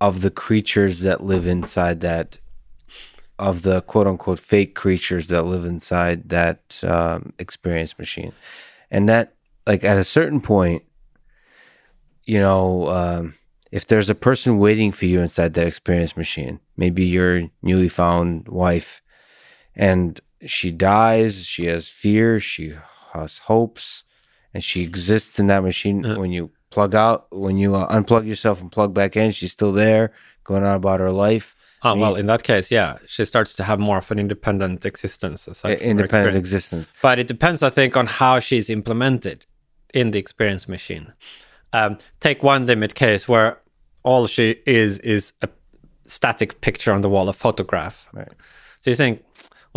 of the creatures that live inside that of the quote unquote fake creatures that live inside that um, experience machine, and that like at a certain point, you know. Um, if there's a person waiting for you inside that experience machine, maybe your newly found wife, and she dies, she has fear, she has hopes, and she exists in that machine. Uh, when you plug out, when you uh, unplug yourself and plug back in, she's still there, going on about her life. Oh, well, in that case, yeah, she starts to have more of an independent existence. Independent existence. But it depends, I think, on how she's implemented in the experience machine. Um, take one limit case where all she is is a static picture on the wall, a photograph. Right. So you think,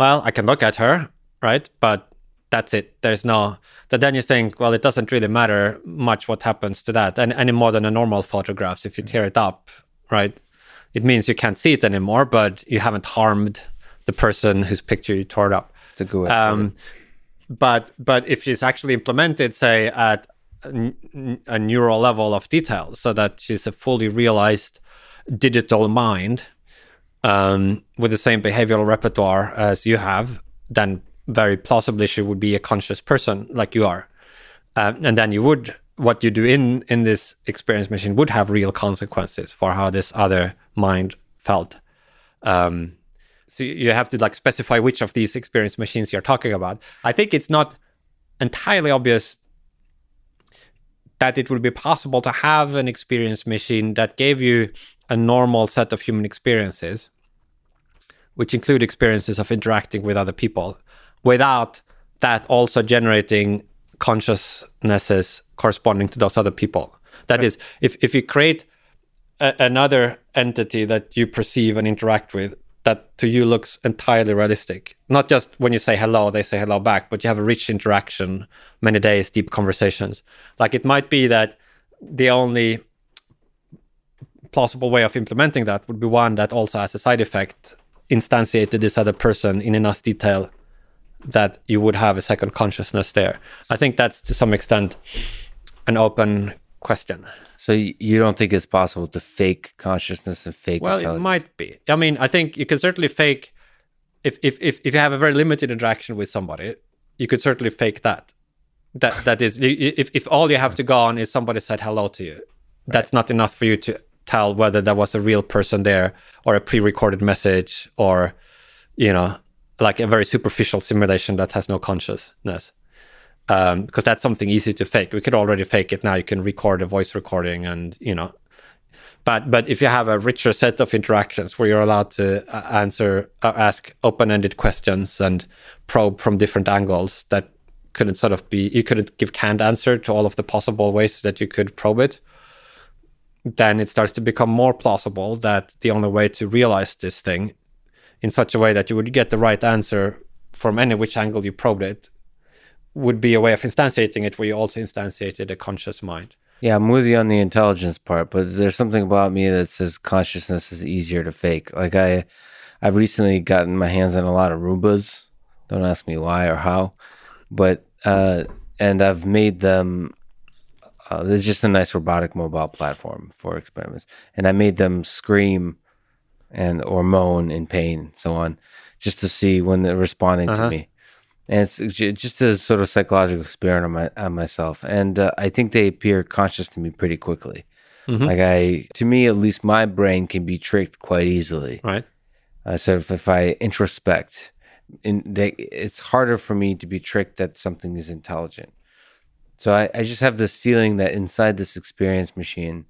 well, I can look at her, right? But that's it. There's no. That then you think, well, it doesn't really matter much what happens to that, and any more than a normal photograph. If you tear it up, right, it means you can't see it anymore, but you haven't harmed the person whose picture you tore up. To go um, but but if she's actually implemented, say at a, a neural level of detail, so that she's a fully realized digital mind um, with the same behavioral repertoire as you have, then very plausibly she would be a conscious person like you are. Uh, and then you would, what you do in, in this experience machine would have real consequences for how this other mind felt. Um, so you have to like specify which of these experience machines you're talking about. I think it's not entirely obvious that it would be possible to have an experience machine that gave you a normal set of human experiences, which include experiences of interacting with other people, without that also generating consciousnesses corresponding to those other people. That right. is, if, if you create a, another entity that you perceive and interact with that to you looks entirely realistic. Not just when you say hello, they say hello back, but you have a rich interaction, many days, deep conversations. Like it might be that the only plausible way of implementing that would be one that also has a side effect, instantiated this other person in enough detail that you would have a second consciousness there. I think that's to some extent an open question. So you don't think it's possible to fake consciousness and fake? Well, it might be. I mean, I think you can certainly fake. If if if if you have a very limited interaction with somebody, you could certainly fake that. That that is, if if all you have to go on is somebody said hello to you, right. that's not enough for you to tell whether that was a real person there or a pre-recorded message or, you know, like a very superficial simulation that has no consciousness um, because that's something easy to fake. We could already fake it now. You can record a voice recording, and you know. But but if you have a richer set of interactions where you're allowed to uh, answer, uh, ask open-ended questions and probe from different angles, that couldn't sort of be you couldn't give canned answer to all of the possible ways that you could probe it. Then it starts to become more plausible that the only way to realize this thing in such a way that you would get the right answer from any which angle you probed it would be a way of instantiating it where you also instantiated a conscious mind. Yeah, I'm with you on the intelligence part, but there's something about me that says consciousness is easier to fake. Like I, I've recently gotten my hands on a lot of Roombas. Don't ask me why or how, but uh, and I've made them. Uh, there's just a nice robotic mobile platform for experiments, and I made them scream and or moan in pain, and so on, just to see when they're responding uh-huh. to me and it's just a sort of psychological experiment on, my, on myself. And uh, I think they appear conscious to me pretty quickly. Mm-hmm. Like I, to me at least, my brain can be tricked quite easily. Right. Uh, so if, if I introspect, in they, it's harder for me to be tricked that something is intelligent. So I, I just have this feeling that inside this experience machine,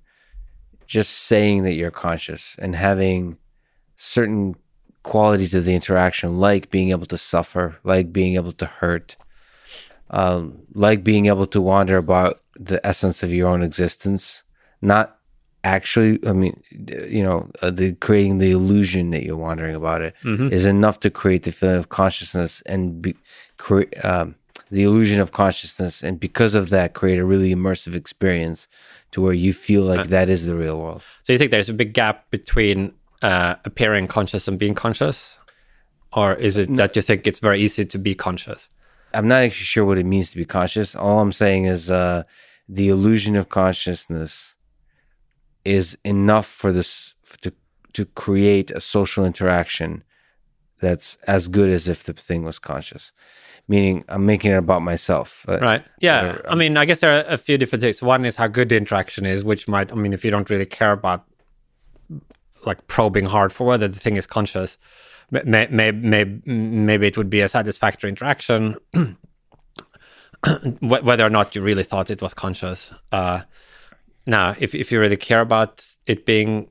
just saying that you're conscious and having certain qualities of the interaction, like being able to suffer, like being able to hurt, um, like being able to wander about the essence of your own existence, not actually i mean you know uh, the creating the illusion that you're wandering about it mm-hmm. is enough to create the feeling of consciousness and be, create um, the illusion of consciousness and because of that create a really immersive experience to where you feel like uh, that is the real world so you think there's a big gap between uh, appearing conscious and being conscious? Or is it that you think it's very easy to be conscious? I'm not actually sure what it means to be conscious. All I'm saying is uh, the illusion of consciousness is enough for this to to create a social interaction that's as good as if the thing was conscious. Meaning, I'm making it about myself. Uh, right. Yeah. I mean, I guess there are a few different things. One is how good the interaction is, which might, I mean, if you don't really care about like probing hard for whether the thing is conscious. May, may, may, maybe it would be a satisfactory interaction, whether or not you really thought it was conscious. Uh, now, if if you really care about it being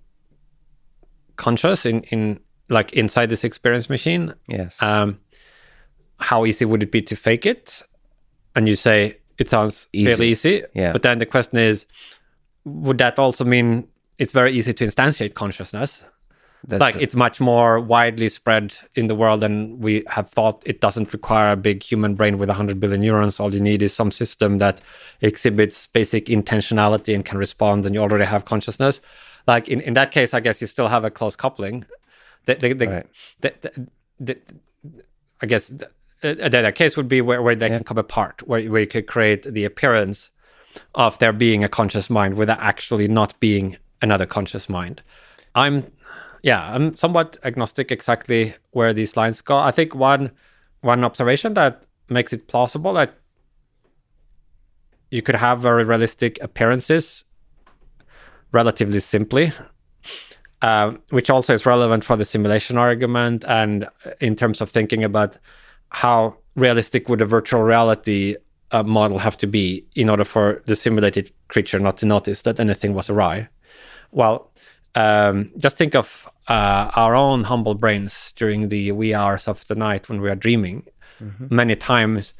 conscious in in like inside this experience machine, yes. Um, how easy would it be to fake it? And you say it sounds easy. fairly easy. Yeah. But then the question is, would that also mean it's very easy to instantiate consciousness. That's like it's much more widely spread in the world than we have thought. It doesn't require a big human brain with 100 billion neurons. All you need is some system that exhibits basic intentionality and can respond, and you already have consciousness. Like in, in that case, I guess you still have a close coupling. The, the, the, right. the I guess the, the, case would be where, where they yeah. can come apart, where, where you could create the appearance of there being a conscious mind without actually not being another conscious mind. I'm yeah, I'm somewhat agnostic exactly where these lines go. I think one one observation that makes it plausible that you could have very realistic appearances relatively simply uh, which also is relevant for the simulation argument and in terms of thinking about how realistic would a virtual reality uh, model have to be in order for the simulated creature not to notice that anything was awry. Well, um, just think of uh, our own humble brains during the wee hours of the night when we are dreaming. Mm-hmm. Many times,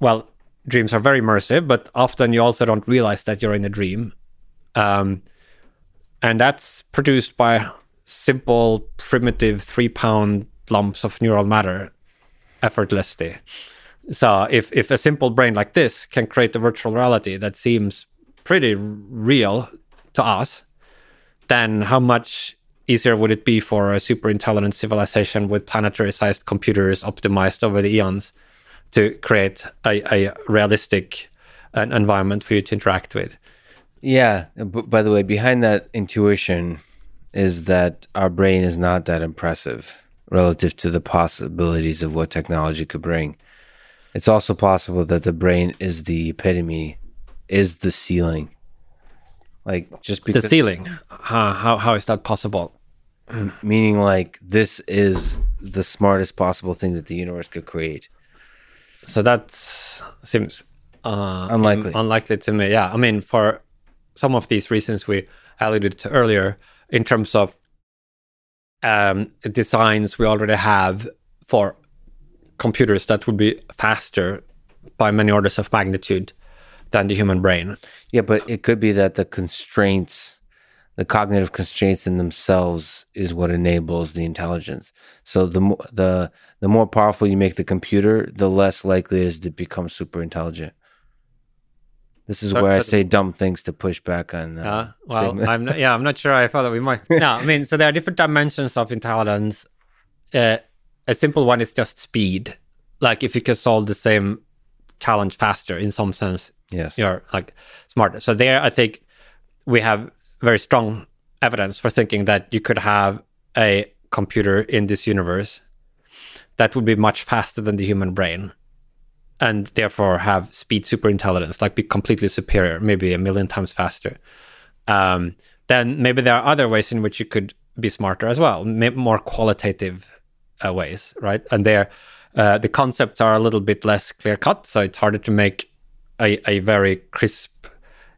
well, dreams are very immersive, but often you also don't realize that you're in a dream. Um, and that's produced by simple, primitive three pound lumps of neural matter effortlessly. So if, if a simple brain like this can create a virtual reality that seems pretty real to us, then how much easier would it be for a super intelligent civilization with planetary sized computers optimized over the eons to create a, a realistic uh, environment for you to interact with? Yeah. But by the way, behind that intuition is that our brain is not that impressive relative to the possibilities of what technology could bring. It's also possible that the brain is the epitome, is the ceiling. Like just because the ceiling. Uh, how how is that possible? Meaning, like this is the smartest possible thing that the universe could create. So that seems uh, unlikely. unlikely to me. Yeah, I mean, for some of these reasons we alluded to earlier, in terms of um, designs we already have for computers that would be faster by many orders of magnitude than the human brain. Yeah, but it could be that the constraints, the cognitive constraints in themselves, is what enables the intelligence. So the the the more powerful you make the computer, the less likely it is to become super intelligent. This is where I say dumb things to push back on. Uh, uh, well, I'm not, yeah, I'm not sure. I thought that we might. no, I mean, so there are different dimensions of intelligence. Uh, a simple one is just speed. Like if you can solve the same challenge faster, in some sense, yes, you're like smarter. So there, I think we have very strong evidence for thinking that you could have a computer in this universe that would be much faster than the human brain and therefore have speed super intelligence, like be completely superior, maybe a million times faster. Um, then maybe there are other ways in which you could be smarter as well, more qualitative uh, ways, right? And there, uh, the concepts are a little bit less clear cut, so it's harder to make a, a very crisp,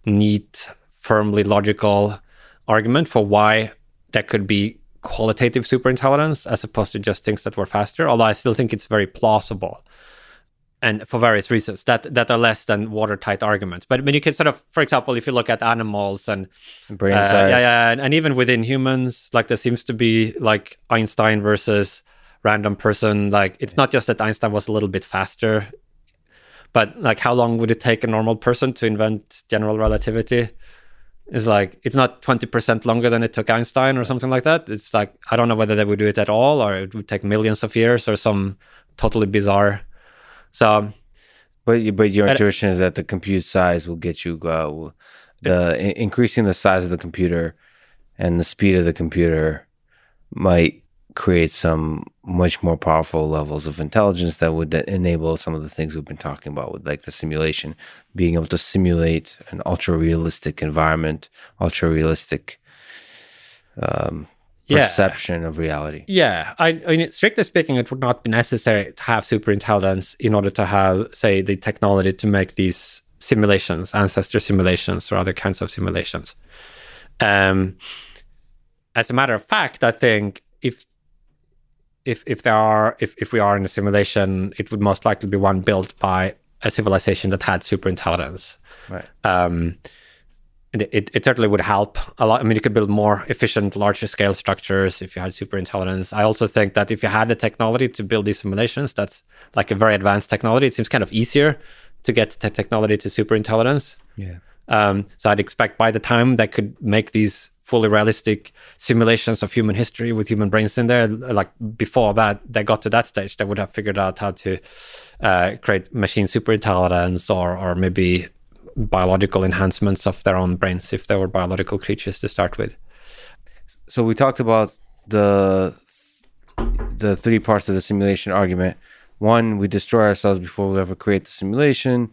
neat, firmly logical argument for why that could be qualitative superintelligence as opposed to just things that were faster. Although I still think it's very plausible and for various reasons that that are less than watertight arguments. But I mean, you can sort of, for example, if you look at animals and brain uh, size, yeah, yeah, and, and, even within humans, like there seems to be like Einstein versus random person. Like it's not just that Einstein was a little bit faster, but like how long would it take a normal person to invent general relativity? Is like it's not twenty percent longer than it took Einstein or something like that. It's like I don't know whether they would do it at all or it would take millions of years or some totally bizarre so, but but your intuition is that the compute size will get you uh, the increasing the size of the computer and the speed of the computer might create some much more powerful levels of intelligence that would enable some of the things we've been talking about with like the simulation being able to simulate an ultra realistic environment ultra realistic um, yeah. perception of reality. Yeah, I, I, mean, strictly speaking, it would not be necessary to have super intelligence in order to have, say, the technology to make these simulations, ancestor simulations, or other kinds of simulations. Um, as a matter of fact, I think if if if there are if if we are in a simulation, it would most likely be one built by a civilization that had super intelligence. Right. Um, it, it certainly would help a lot. I mean, you could build more efficient, larger scale structures if you had super intelligence. I also think that if you had the technology to build these simulations, that's like a very advanced technology. It seems kind of easier to get the technology to super intelligence. Yeah. Um, so I'd expect by the time that could make these fully realistic simulations of human history with human brains in there, like before that, they got to that stage, they would have figured out how to uh, create machine super intelligence or, or maybe biological enhancements of their own brains if they were biological creatures to start with. So we talked about the the three parts of the simulation argument. One, we destroy ourselves before we ever create the simulation.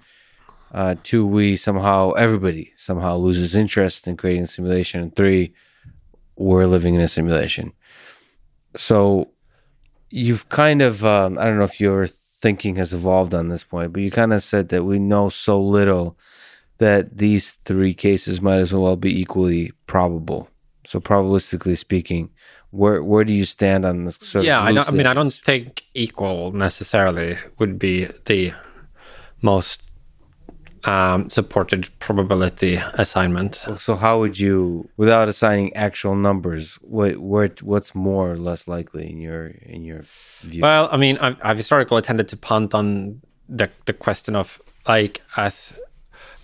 Uh, two, we somehow everybody somehow loses interest in creating a simulation. And three, we're living in a simulation. So you've kind of, um, I don't know if your thinking has evolved on this point, but you kind of said that we know so little that these three cases might as well be equally probable. So probabilistically speaking, where where do you stand on this? Sort yeah, I, I mean, I don't think equal necessarily would be the most um, supported probability assignment. So how would you, without assigning actual numbers, what what what's more or less likely in your in your view? Well, I mean, I've, I've historically tended to punt on the the question of like as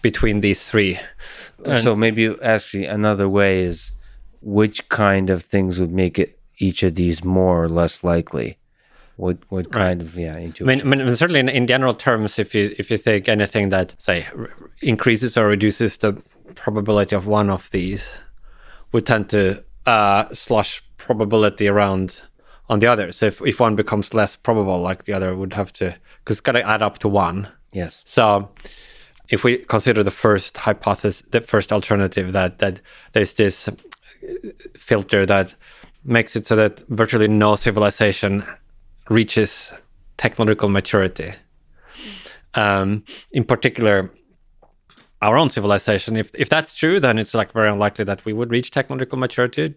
between these three. And- so maybe actually another way is which kind of things would make it each of these more or less likely? What what kind of yeah I mean, I mean, certainly in, in general terms, if you if you take anything that say r- increases or reduces the probability of one of these, would tend to uh, slush probability around on the other. So if, if one becomes less probable, like the other would have to, because it's got to add up to one. yes. So if we consider the first hypothesis, the first alternative that that there's this filter that makes it so that virtually no civilization reaches technological maturity. Um, in particular, our own civilization. If if that's true, then it's like very unlikely that we would reach technological maturity.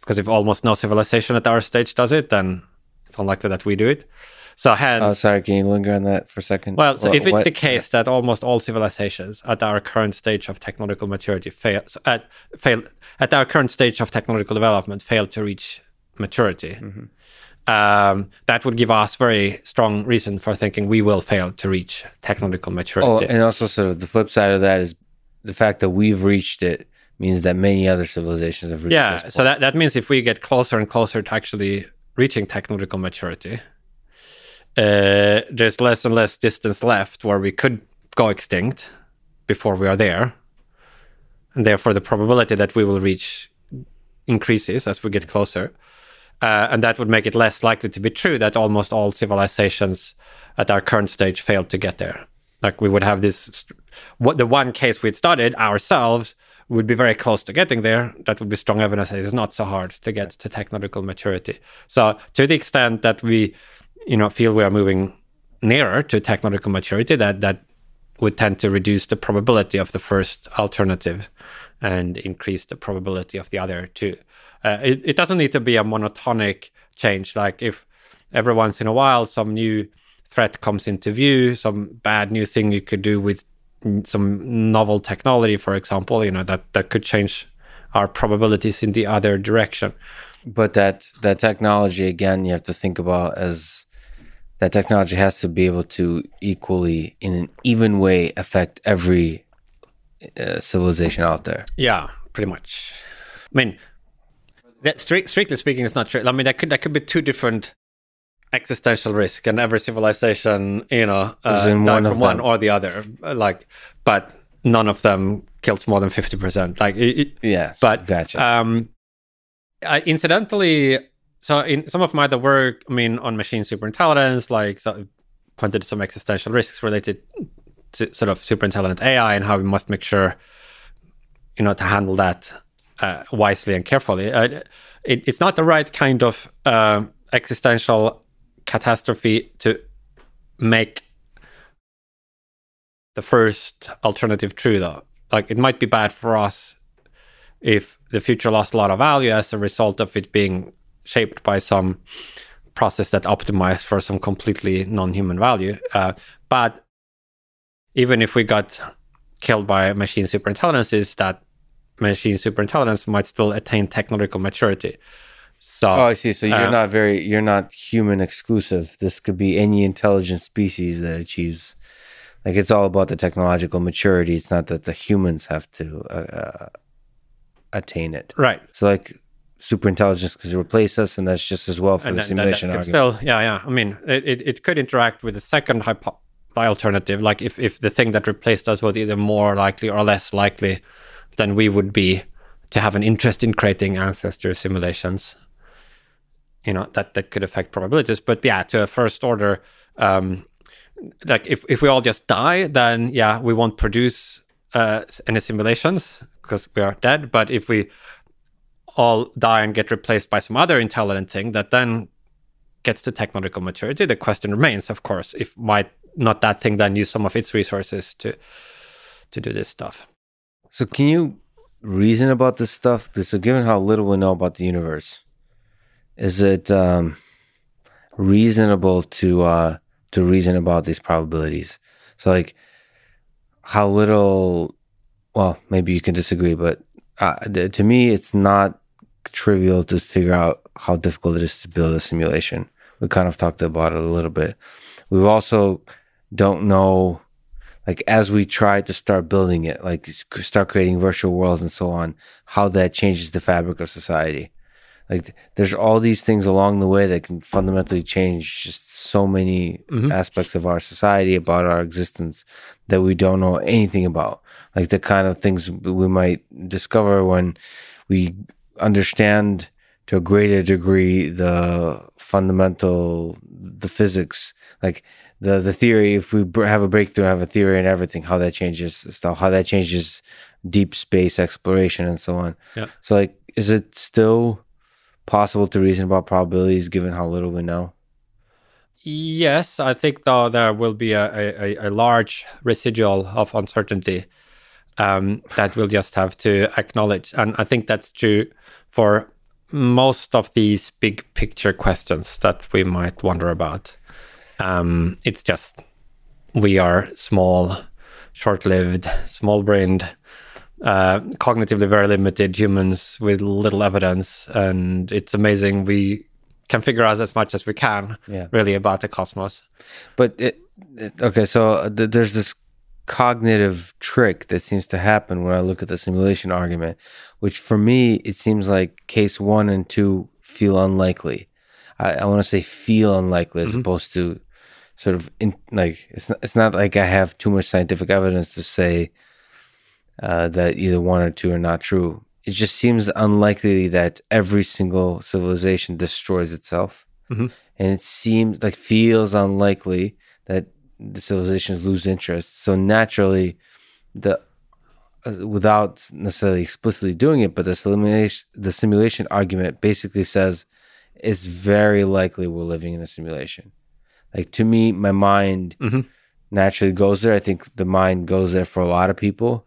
Because if almost no civilization at our stage does it, then it's unlikely that we do it. So hence, Oh, sorry. Can you linger on that for a second? well, so What- if it's what- the case that almost all civilizations at our current stage of technological maturity fail, at fail at our current stage of technological development fail to reach maturity, Mm-hmm. um, that would give us very strong reason for thinking we will fail to reach technological maturity. Oh, and also sort of the flip side of that is the fact that we've reached it means that many other civilizations have reached yeah, so that that means if we get closer and closer to actually reaching technological maturity, uh, there's less and less distance left where we could go extinct before we are there, and therefore the probability that we will reach increases as we get closer. Uh, and that would make it less likely to be true that almost all civilizations at our current stage failed to get there. Like we would have this, what the one case we'd studied ourselves would be very close to getting there. That would be strong evidence that it's not so hard to get to technological maturity. So to the extent that we, you know, feel we are moving nearer to technological maturity, that that would tend to reduce the probability of the first alternative and increase the probability of the other two. Uh, it, it doesn't need to be a monotonic change. Like if every once in a while some new threat comes into view, some bad new thing you could do with some novel technology, for example, you know that that could change our probabilities in the other direction. but that that technology again you have to think about as that technology has to be able to equally in an even way affect every uh, civilization out there Yeah, pretty much. I mean, that strict, strictly speaking, it's not true. I mean, that could that could be two different existential risk, and every civilization, you know, uh, in one from one or the other. Uh, Like, but none of them kills more than fifty percent. Like, it, yes but gotcha Um, I, incidentally, so in some of my other work, I mean, on machine superintelligence, like so pointed to some existential risks related to sort of superintelligent AI and how we must make sure, you know, to handle that uh, wisely and carefully. Uh, it, it's not the right kind of um existential catastrophe to make the first alternative true, though. Like, it might be bad for us if the future lost a lot of value as a result of it being shaped by some process that optimized for some completely non-human value. Uh, but even if we got killed by machine superintelligence, is that machine superintelligence might still attain technological maturity. So oh i see so you're uh, not very you're not human exclusive this could be any intelligent species that achieves like it's all about the technological maturity it's not that the humans have to uh, uh, attain it right. so like superintelligence could replace us and that's just as well for And the then- then simulation argument Still, yeah, yeah. I mean, it, it, it could interact with the second hypo- alternative. Like if, if the thing that replaced us was either more likely or less likely than we would be to have an interest in creating ancestor simulations. You know, that, that could affect probabilities. But yeah, to a first order, um, like if, if we all just die, then yeah, we won't produce uh, any simulations because we are dead. But if we all die and get replaced by some other intelligent thing that then gets to technological maturity, the question remains, of course, if might not that thing then use some of its resources to to do this stuff. So can you reason about this stuff? So given how little we know about the universe, is it um, reasonable to uh, to reason about these probabilities? So like how little well, maybe you can disagree, but uh, to me, it's not trivial to figure out how difficult it is to build a simulation. We kind of talked about it a little bit. We also don't know, like, as we try to start building it, like, start creating virtual worlds and so on, how that changes the fabric of society. Like, there's all these things along the way that can fundamentally change just so many mm-hmm. aspects of our society, about our existence that we don't know anything about like the kind of things we might discover when we understand to a greater degree the fundamental the physics like the the theory if we have a breakthrough have a theory and everything how that changes stuff how that changes deep space exploration and so on. Yeah. so like is it still possible to reason about probabilities given how little we know? Yes i think though there will be a, a, a large residual of uncertainty um, that we'll just have to acknowledge. And I think that's true for most of these big picture questions that we might wonder about. Um, it's just we are small, short lived, small brained, uh, cognitively very limited humans with little evidence. And it's amazing we can figure out as much as we can yeah. really about the cosmos. But it, it, okay, so th- there's this cognitive trick that seems to happen when I look at the simulation argument, which for me, it seems like case one and two feel unlikely. I, I want to say feel unlikely as mm-hmm. opposed to sort of in, like it's not, it's not like I have too much scientific evidence to say uh, that either one or two are not true. It just seems unlikely that every single civilization destroys itself. Mm-hmm. And it seems like feels unlikely that the civilizations lose interest. So naturally, the uh, without necessarily explicitly doing it, but the simulation the simulation argument basically says it's very likely we're living in a simulation. Like to me, my mind mm-hmm. naturally goes there. I think the mind goes there for a lot of people.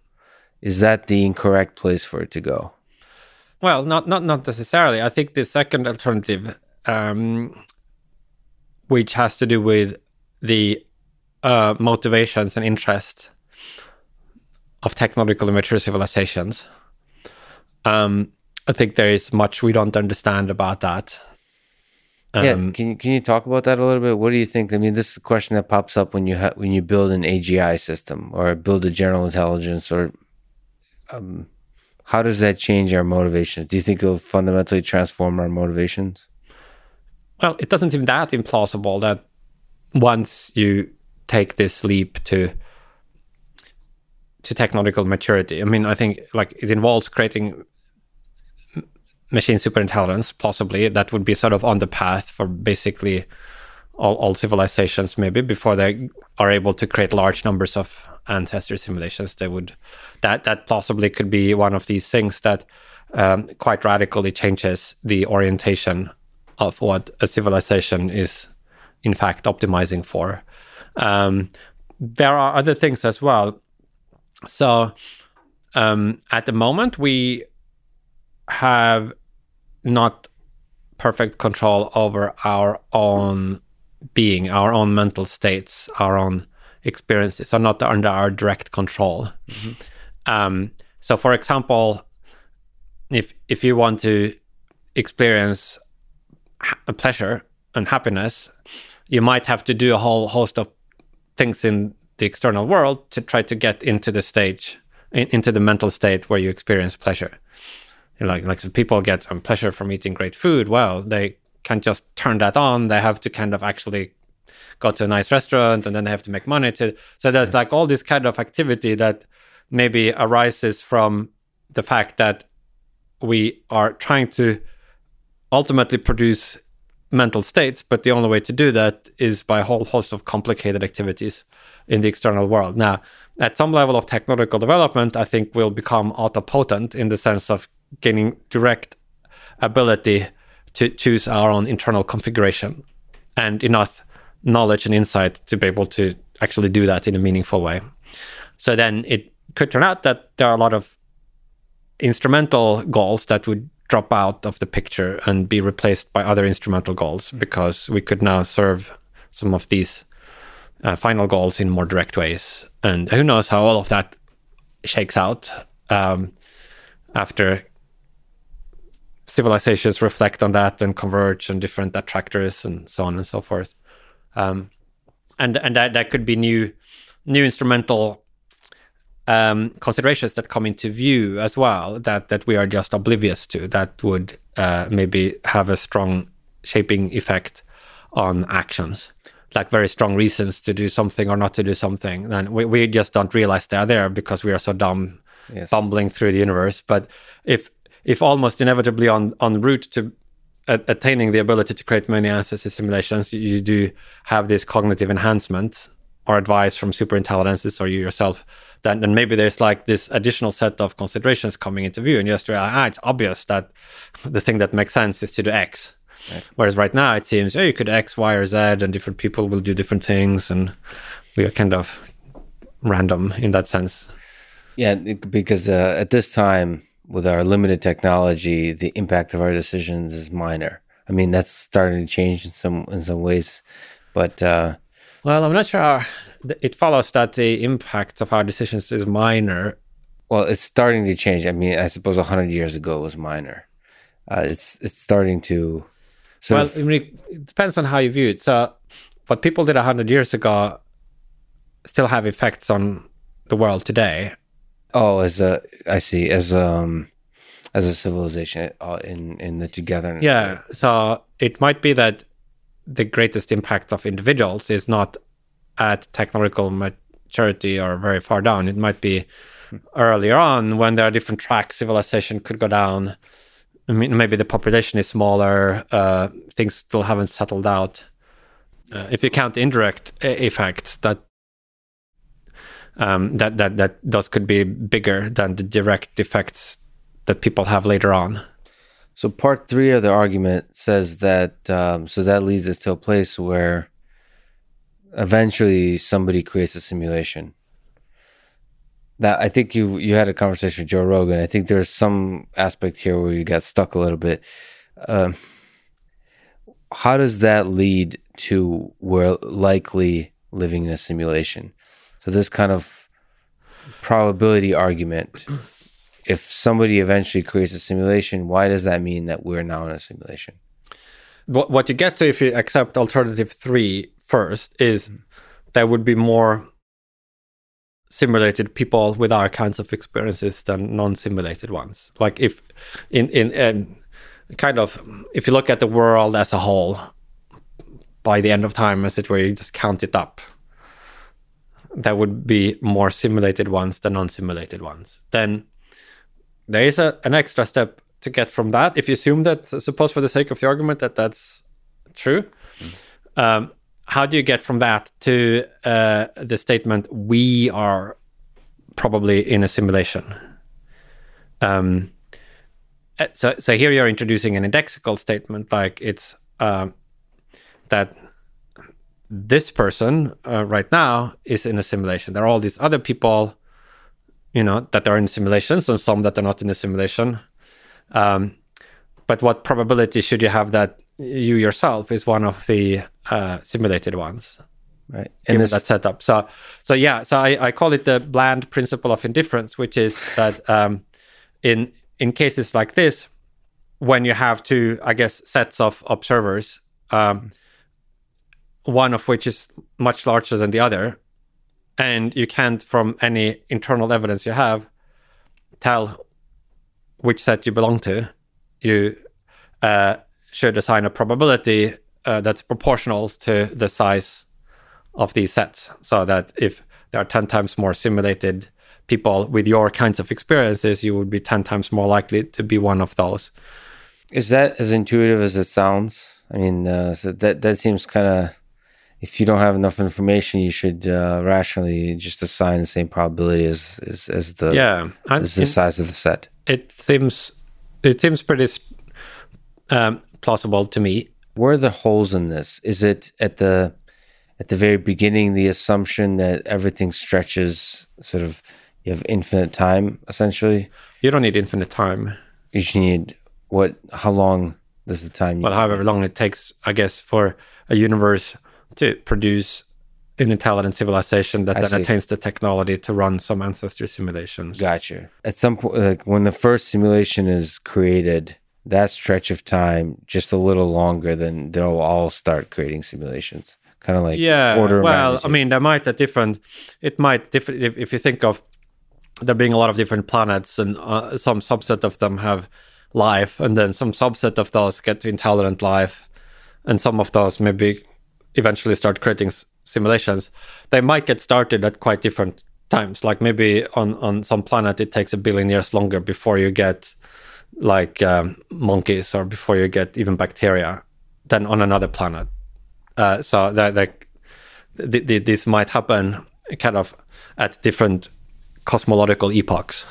Is that the incorrect place for it to go? Well, not not not necessarily. I think the second alternative, um, which has to do with the uh, motivations and interests of technologically mature civilizations. Um, I think there is much we don't understand about that. Um, yeah, can you can you talk about that a little bit? What do you think? I mean, this is a question that pops up when you ha- when you build an AGI system or build a general intelligence, or um, how does that change our motivations? Do you think it'll fundamentally transform our motivations? Well, it doesn't seem that implausible that once you take this leap to to technological maturity. I mean, I think like it involves creating machine superintelligence, possibly that would be sort of on the path for basically all, all civilizations, maybe before they are able to create large numbers of ancestor simulations. They would that that possibly could be one of these things that um, quite radically changes the orientation of what a civilization is in fact optimizing for. Um, there are other things as well. So um, at the moment, we have not perfect control over our own being, our own mental states, our own experiences are not under our direct control. Mm-hmm. Um, so, for example, if if you want to experience ha- pleasure and happiness, you might have to do a whole host of things in the external world to try to get into the stage, in, into the mental state where you experience pleasure. You know, like like so people get some pleasure from eating great food. Well, they can't just turn that on. They have to kind of actually go to a nice restaurant and then they have to make money to. So there's like all this kind of activity that maybe arises from the fact that we are trying to ultimately produce mental states, but the only way to do that is by a whole host of complicated activities in the external world. Now, at some level of technological development, I think we'll become autopotent in the sense of gaining direct ability to choose our own internal configuration and enough knowledge and insight to be able to actually do that in a meaningful way. So then it could turn out that there are a lot of instrumental goals that would drop out of the picture and be replaced by other instrumental goals because we could now serve some of these uh, final goals in more direct ways. And who knows how all of that shakes out um, after civilizations reflect on that and converge on different attractors and so on and so forth. Um, and and that, that could be new new instrumental um, considerations that come into view as well that that we are just oblivious to that would uh, maybe have a strong shaping effect on actions. Like very strong reasons to do something or not to do something. And we, we just don't realize they're there because we are so dumb yes. bumbling through the universe. But if if almost inevitably on on route to attaining the ability to create many ancestor simulations you do have this cognitive enhancement or advice from super intelligences or you yourself then, then maybe there's like this additional set of considerations coming into view. And you just realize ah, it's obvious that the thing that makes sense is to do x. Right. whereas right now it seems oh you could x y or z and different people will do different things and we are kind of random in that sense. Yeah because uh, at this time with our limited technology the impact of our decisions is minor. I mean that's starting to change in some in some ways. But uh well, I'm not sure. It follows that the impact of our decisions is minor. Well, it's starting to change. I mean, I suppose hundred years ago was minor. Uh, it's it's starting to. well, of... I mean, it depends on how you view it. So, what people did hundred years ago still have effects on the world today. Oh, as a I see as um as a civilization uh, in in the togetherness. Yeah, so it might be that the greatest impact of individuals is not at technological maturity or very far down. It might be earlier on when there are different tracks, civilization could go down. I mean, maybe the population is smaller, uh, things still haven't settled out. Uh, if you count indirect effects, that um, that that that those could be bigger than the direct effects that people have later on. So part three of the argument says that um, so that leads us to a place where eventually somebody creates a simulation. That I think you you had a conversation with Joe Rogan. I think there's some aspect here where you got stuck a little bit. Uh, how does that lead to we're likely living in a simulation? So this kind of probability argument if somebody eventually creates a simulation, why does that mean that we're now in a simulation? What you get to if you accept alternative three first is mm-hmm. there would be more simulated people with our kinds of experiences than non-simulated ones. Like if in in, in kind of if you look at the world as a whole, by the end of time, as it were, you just count it up. There would be more simulated ones than non-simulated ones. Then there is a, an extra step to get from that. If you assume that, suppose for the sake of the argument that that's true, mm. um, how do you get from that to uh, the statement we are probably in a simulation? Um, uh, so, so here you're introducing an indexical statement, like it's uh, that this person uh, right now is in a simulation. There are all these other people you know that are in simulations and some that are not in the simulation. Um, but what probability should you have that you yourself is one of the uh, simulated ones? Right. And this... that setup. So so yeah so I, I call it the bland principle of indifference which is that um, in in cases like this when you have two i guess sets of observers um, one of which is much larger than the other and you can't from any internal evidence you have tell which set you belong to. You uh, should assign a probability uh, that's proportional to the size of these sets so that if there are 10 times more simulated people with your kinds of experiences you would be 10 times more likely to be one of those. Is that as intuitive as it sounds? I mean uh, so that that seems kind of if you don't have enough information, you should uh, rationally just assign the same probability as as, as the yeah as the size of the set. It seems it seems pretty um, plausible to me. Where are the holes in this? Is it at the at the very beginning the assumption that everything stretches sort of you have infinite time essentially? You don't need infinite time. You just need what how long does the time Well, however long it takes, I guess, for a universe to produce an intelligent civilization that I then see. attains the technology to run some ancestor simulations. Gotcha. At some point, like when the first simulation is created, that stretch of time just a little longer than they'll all start creating simulations. Kind of like yeah order. of well i mean there might a different it might different if, if you think of there being a lot of different planets and uh, some subset of them have life and then some subset of those get to intelligent life and some of those maybe eventually start creating s- simulations they might get started at quite different times like maybe on on some planet it takes a billion years longer before you get like um, monkeys or before you get even bacteria than on another planet uh, so that, that th- th- this might happen kind of at different cosmological epochs.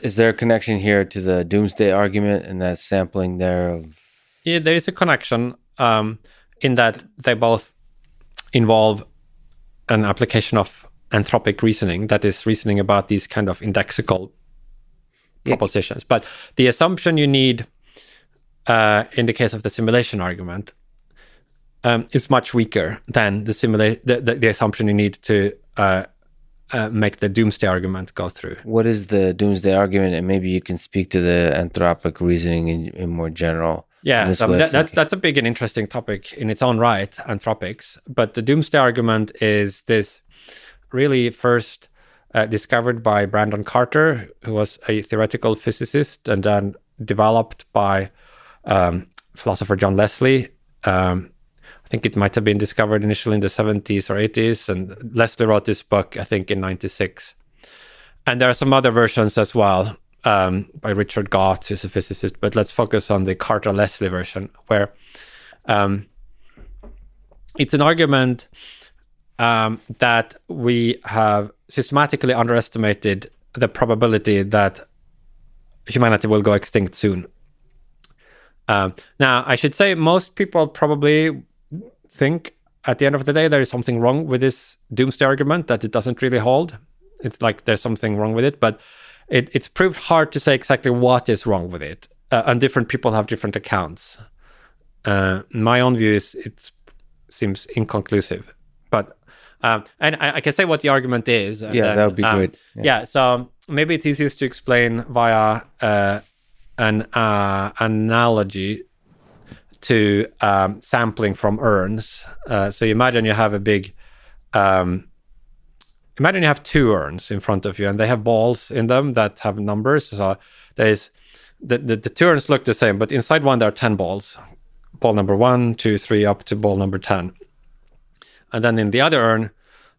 is there a connection here to the doomsday argument and that sampling there of? Yeah, there is a connection um, in that they both involve an application of anthropic reasoning, that is, reasoning about these kind of indexical Yeah. propositions. But the assumption you need uh, in the case of the simulation argument um, is much weaker than the, simula- the, the, the assumption you need to uh, uh, make the doomsday argument go through. What is the doomsday argument, and maybe you can speak to the anthropic reasoning in, in more general. Yeah, so that, that's that's a big and interesting topic in its own right, anthropics. But the doomsday argument is this really first uh, discovered by Brandon Carter, who was a theoretical physicist, and then developed by um, philosopher John Leslie. Um, I think it might have been discovered initially in the 70s or 80s, and Leslie wrote this book, I think, in 96. And there are some other versions as well um, by Richard Gott, who's a physicist. But let's focus on the Carter Leslie version, where um, it's an argument um, that we have systematically underestimated the probability that humanity will go extinct soon. Um, now, I should say most people probably think at the end of the day there is something wrong with this doomsday argument that it doesn't really hold. It's like there's something wrong with it, but it, it's proved hard to say exactly what is wrong with it, uh, and different people have different accounts. Uh, my own view is it seems inconclusive, but um, and I, I can say what the argument is. and Yeah, then, that would be um, great. Yeah. Yeah. so maybe it's easiest to explain via uh, an uh, analogy to um, sampling from urns. Uh, so you imagine you have a big, um, imagine you have two urns in front of you, and they have balls in them that have numbers. So there's the, the the two urns look the same, but inside one there are ten balls. Ball number one, two, three, up to ball number ten. And then in the other urn,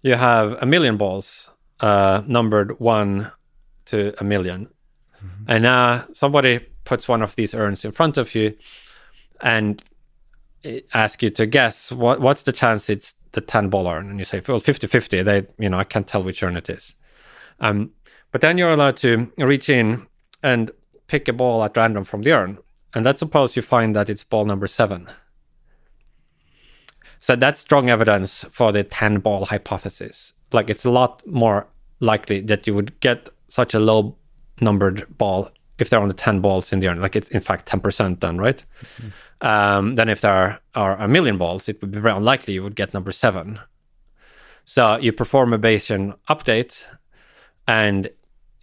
you have a million balls, uh, numbered one to a 1000000 mm-hmm. And now somebody puts one of these urns in front of you and uh, ask you to guess what what's the chance it's the 10 ball urn. And you say, well, 50 50. They, you know, I can't tell which urn it is. Um, but then you're allowed to reach in and pick a ball at random from the urn. And let's suppose you find that it's ball number seven. So that's strong evidence for the 10 ball hypothesis. Like it's a lot more likely that you would get such a low numbered ball if there are only 10 balls in the urn. Like it's in fact 10% then, right? Um, then if there are, are a million balls, it would be very unlikely you would get number seven. So you perform a Bayesian update. And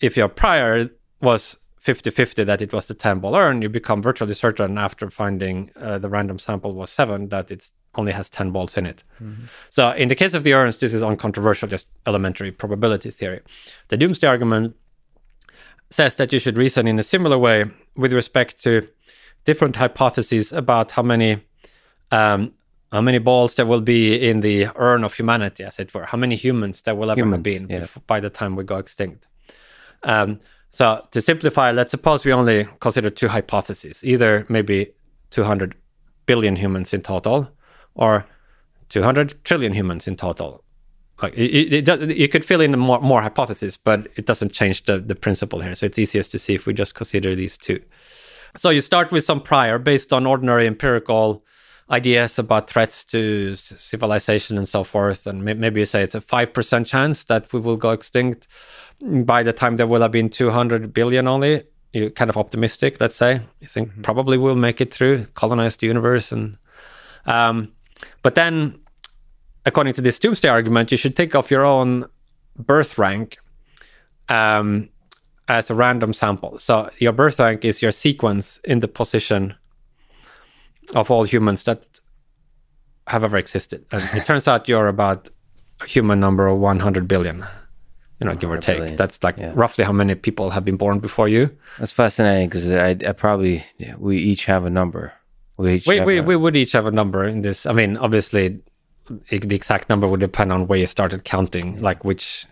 if your prior was 50 50 that it was the 10 ball urn, you become virtually certain after finding uh, the random sample was seven that it only has 10 balls in it. So in the case of the urns, this is uncontroversial, just elementary probability theory. The doomsday argument says that you should reason in a similar way with respect to different hypotheses about how many um, how many balls there will be in the urn of humanity, as it were, how many humans there will ever have been yeah. by the time we go extinct. Um, so to simplify, let's suppose we only consider two hypotheses, either maybe 200 billion humans in total, or 200 trillion humans in total. Like it, it, it, you could fill in more, more hypotheses, but it doesn't change the, the principle here. So it's easiest to see if we just consider these two. So you start with some prior based on ordinary empirical ideas about threats to civilization and so forth. And maybe you say it's a 5% chance that we will go extinct by the time there will have been 200 billion only. You're kind of optimistic, let's say. You think mm-hmm. probably we'll make it through, colonize the universe. and um, But then, according to this doomsday argument, you should take off your own birth rank um, as a random sample. So your birth rank is your sequence in the position of all humans that have ever existed. And it turns out you're about a human number of 100 billion, you know, give or take. Billion. That's like yeah. roughly how many people have been born before you. That's fascinating because I, I, probably, we each have a number. We each we, we, a... we would each have a number in this. I mean, obviously, the exact number would depend on where you started counting, like which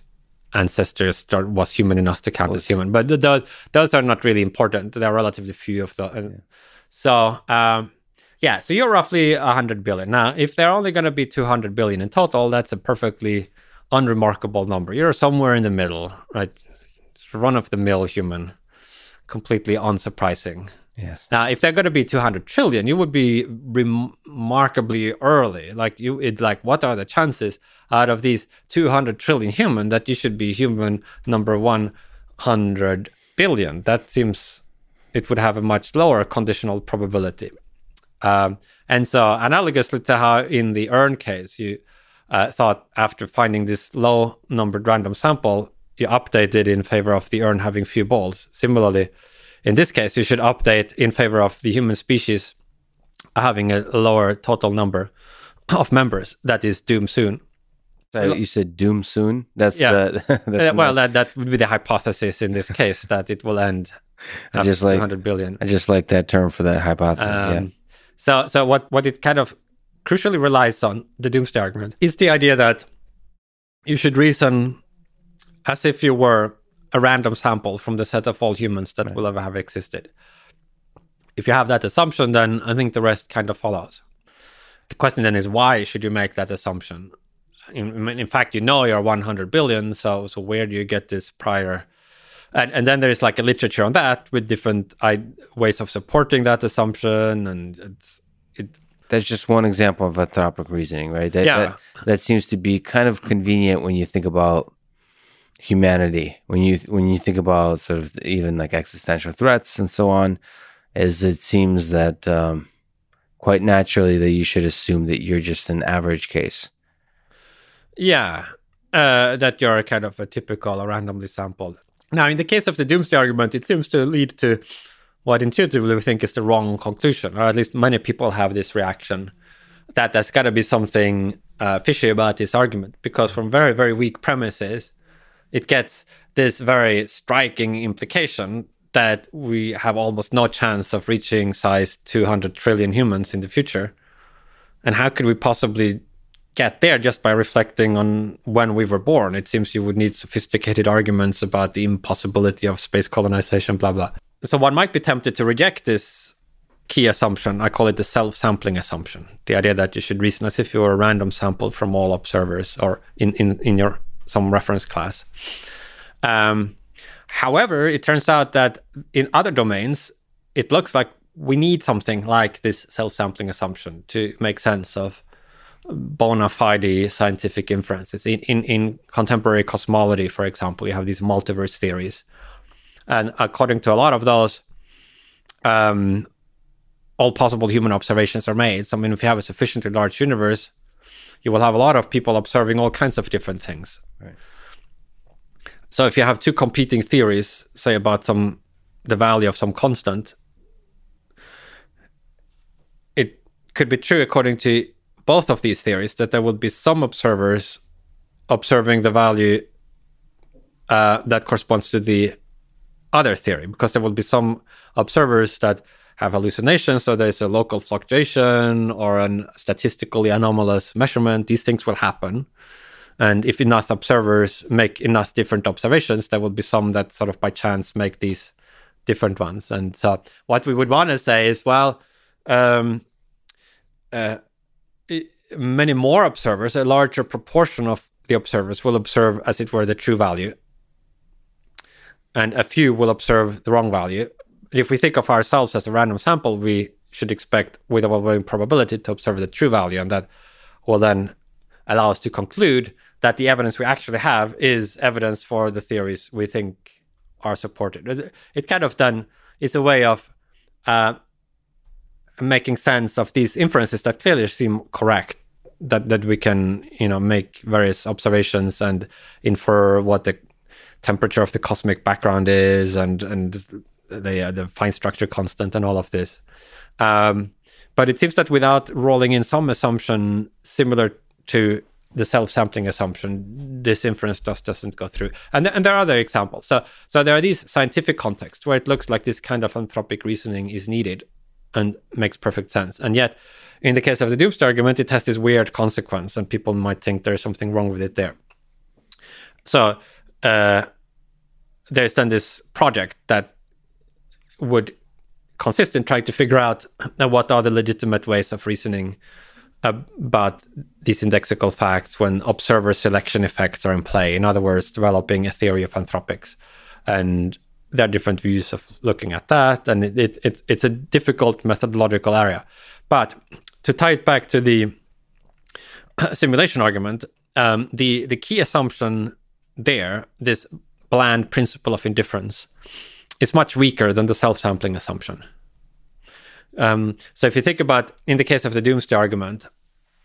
ancestors start, was human enough to count as human. But those, those are not really important. There are relatively few of those. Yeah. So, um, yeah, so you're roughly 100 billion. Now, if there are only going to be 200 billion in total, that's a perfectly unremarkable number. You're somewhere in the middle, right? Run of the mill human, completely unsurprising. Yes. Now, if they're going to be 200 trillion, you would be remarkably early. Like you, it's like, what are the chances out of these 200 trillion human that you should be human number 100 billion? That seems it would have a much lower conditional probability. Um, and so, analogously to how in the urn case, you uh, thought after finding this low numbered random sample, you updated in favor of the urn having few balls. Similarly, in this case, you should update in favor of the human species having a lower total number of members that is doomed soon. So you said doom soon. That's yeah. The, that's uh, well, that that would be the hypothesis in this case that it will end. I just like 100 billion. I just like that term for that hypothesis. Um, yeah. So, so what, what it kind of crucially relies on, the doomsday argument, is the idea that you should reason as if you were a random sample from the set of all humans that right. will ever have existed. If you have that assumption, then I think the rest kind of follows. The question then is why should you make that assumption? In, in fact, you know you're 100 billion, so so where do you get this prior and and then there's like a literature on that with different I, ways of supporting that assumption and it's, it that's just one example of anthropic reasoning right that, yeah. that that seems to be kind of convenient when you think about humanity. When you when you think about sort of even like existential threats and so on is it seems that um, quite naturally that you should assume that you're just an average case. Yeah uh, that you're kind of a typical or randomly sampled. Now, in the case of the doomsday argument, it seems to lead to what intuitively we think is the wrong conclusion, or at least many people have this reaction that there's got to be something uh, fishy about this argument, because from very, very weak premises, it gets this very striking implication that we have almost no chance of reaching size 200 trillion humans in the future. And how could we possibly get there just by reflecting on when we were born. It seems you would need sophisticated arguments about the impossibility of space colonization, blah, blah. So one might be tempted to reject this key assumption. I call it the self sampling assumption the idea that you should reason as if you were a random sample from all observers or in, in, in your some reference class. Um, however, it turns out that in other domains, it looks like we need something like this self sampling assumption to make sense of bona fide scientific inferences. In, in, in contemporary cosmology, for example, you have these multiverse theories. And according to a lot of those, um, all possible human observations are made. So, I mean, if you have a sufficiently large universe, you will have a lot of people observing all kinds of different things. Right. So, if you have two competing theories, say about some the value of some constant, it could be true according to both of these theories that there would be some observers observing the value uh, that corresponds to the other theory, because there will be some observers that have hallucinations, so there's a local fluctuation or a statistically anomalous measurement. These things will happen. And if enough observers make enough different observations, there will be some that sort of by chance make these different ones. And so, what we would want to say is, well, um, uh, many more observers, a larger proportion of the observers will observe as it were the true value, and a few will observe the wrong value. If we think of ourselves as a random sample, we should expect with overwhelming probability to observe the true value, and that will then allow us to conclude that the evidence we actually have is evidence for the theories we think are supported. It kind of then is a way of uh, making sense of these inferences that clearly seem correct. That that we can you know make various observations and infer what the temperature of the cosmic background is and and the uh, the fine structure constant and all of this. Um, but it seems that without rolling in some assumption similar to the self-sampling assumption, this inference just doesn't go through. And, and there are other examples. So, so there are these scientific contexts where it looks like this kind of anthropic reasoning is needed and makes perfect sense. And yet, in the case of the doomsday argument, it has this weird consequence, and people might think there's something wrong with it there. So, uh, there's then this project that would consist in trying to figure out what are the legitimate ways of reasoning about these indexical facts when observer selection effects are in play. In other words, developing a theory of anthropics. And there are different views of looking at that, and it, it, it, it's a difficult methodological area. But to tie it back to the simulation argument, um, the the key assumption there, this bland principle of indifference, is much weaker than the self-sampling assumption. Um, so if you think about, in the case of the doomsday argument,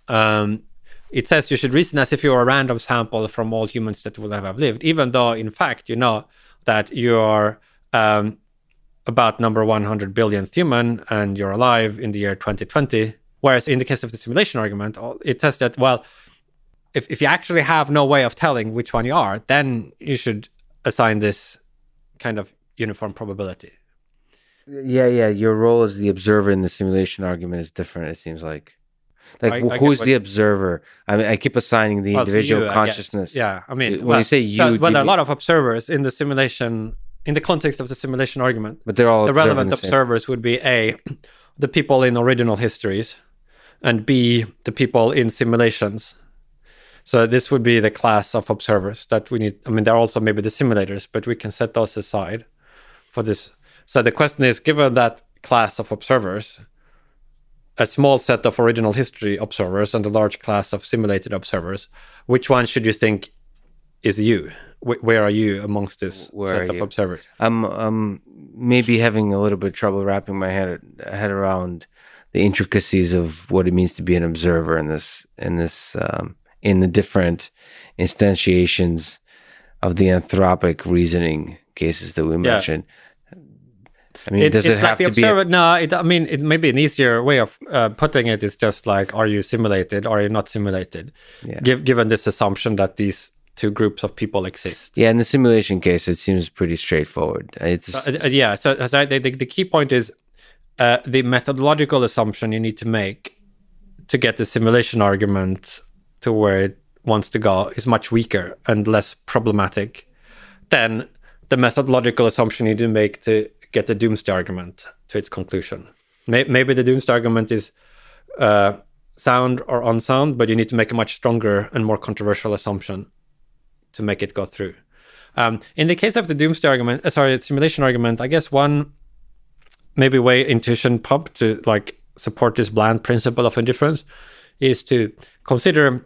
um, it says you should reason as if you were a random sample from all humans that will have lived, even though in fact you know that you are um, about number 100 billionth human and you're alive in the year 2020. Whereas in the case of the simulation argument, it says that, well, if, if you actually have no way of telling which one you are, then you should assign this kind of uniform probability. Yeah, yeah. Your role as the observer in the simulation argument is different, it seems like. Like, I, I who's the observer? I mean, I keep assigning the well, individual you, consciousness. Yeah, I mean, when well, you say you, so, well, there are a lot of observers in the simulation, in the context of the simulation argument. But they're all the relevant the observers would be a the people in original histories, and b the people in simulations. So this would be the class of observers that we need. I mean, there are also maybe the simulators, but we can set those aside for this so the question is given that class of observers, a small set of original history observers and a large class of simulated observers, which one should you think is you? where are you amongst this where set of you? observers? I'm um, maybe having a little bit of trouble wrapping my head head around the intricacies of what it means to be an observer in this in this um, in the different instantiations of the anthropic reasoning cases that we mentioned. I mean, it, does it have to observer, be? A... No, it, I mean, it may be an easier way of uh, putting it is just like, are you simulated or are you not simulated? Yeah. Give, given this assumption that these two groups of people exist. Yeah, in the simulation case, it seems pretty straightforward. It's uh, uh, yeah. So, so the, the, the, key point is uh, the methodological assumption you need to make to get the simulation argument to where it wants to go is much weaker and less problematic than the methodological assumption you need to make to get the doomsday argument to its conclusion. Maybe the doomsday argument is uh, sound or unsound, but you need to make a much stronger and more controversial assumption to make it go through. Um, in the case of the doomsday argument, uh, sorry, the simulation argument, I guess one maybe way intuition pump to like support this bland principle of indifference is to consider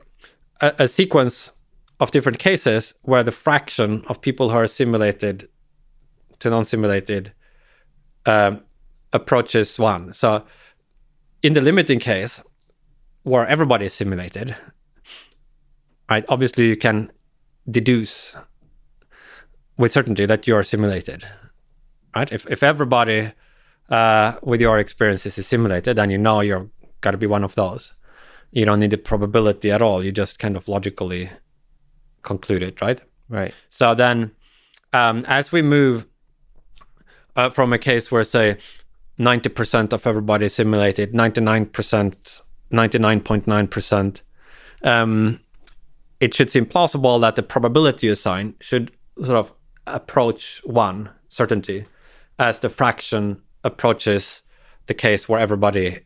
a, a sequence of different cases where the fraction of people who are simulated to non-simulated um, approaches one. So in the limiting case, where everybody is simulated, right? Obviously, you can deduce with certainty that you are simulated, right? If if everybody uh, with your experiences is simulated, then you know you're got to be one of those. You don't need the probability at all. You just kind of logically conclude it, right? Right. So then, um, as we move uh, from a case where say 90% of everybody is simulated 99% 99.9% um, it should seem plausible that the probability assigned should sort of approach one certainty as the fraction approaches the case where everybody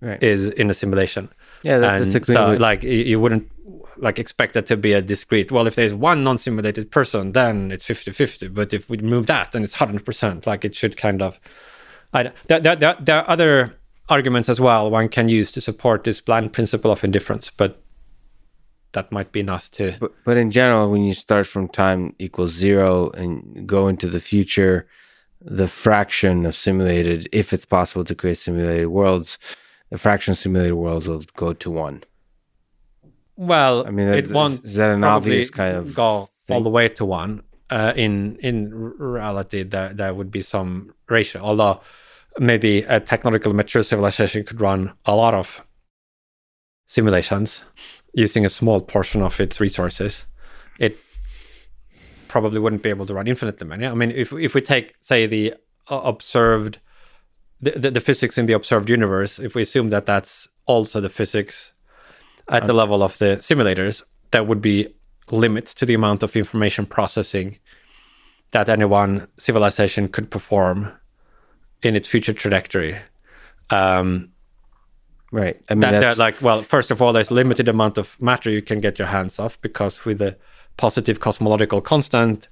right. is in a simulation yeah that, that's exactly so like you, you, wouldn't like expect that to be a discrete. Well, if there's one non-simulated person, then it's 50-50. But if we move that, then it's 100%. Like it should kind of. I, there, there, there, there are other arguments as well one can use to support this bland principle of indifference, but that might be enough to. But, but in general, when you start from time equals zero and go into the future, the fraction of simulated, if it's possible to create simulated worlds, the fraction simulated worlds will go to one. Well, I mean, it is, won't is that an obvious kind of go thing? all the way to one. Uh, in in reality, there there would be some ratio. Although maybe a technologically mature civilization could run a lot of simulations using a small portion of its resources. It probably wouldn't be able to run infinitely many. I mean, if if we take say the uh, observed the, the, the physics in the observed universe, if we assume that that's also the physics at the level of the simulators, that would be limits to the amount of information processing that any one civilization could perform in its future trajectory. Um, Right. I mean, that, that's, like well, first of all, there's limited amount of matter you can get your hands off because with the positive cosmological constant,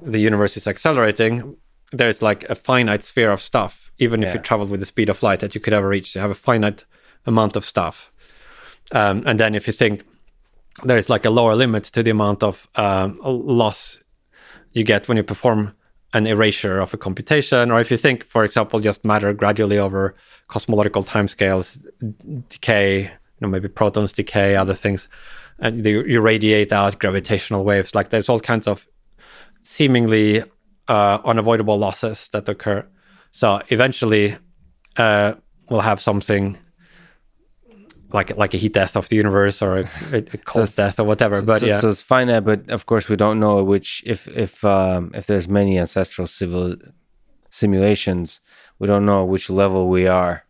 the universe is accelerating. There's like a finite sphere of stuff, even if you travel with the speed of light that you could ever reach. You have a finite amount of stuff. Um, and then if you think there's like a lower limit to the amount of um, loss you get when you perform an erasure of a computation, or if you think, for example, just matter gradually over cosmological timescales decay, you know, maybe protons decay, other things, and they, you radiate out gravitational waves. Like there's all kinds of seemingly uh, unavoidable losses that occur. So eventually, uh, we'll have something like like a heat death of the universe or a, a cold death or whatever. but so, yeah, so it's finite, but of course we don't know which if if um, if there's many ancestral civil simulations, we don't know which level we are.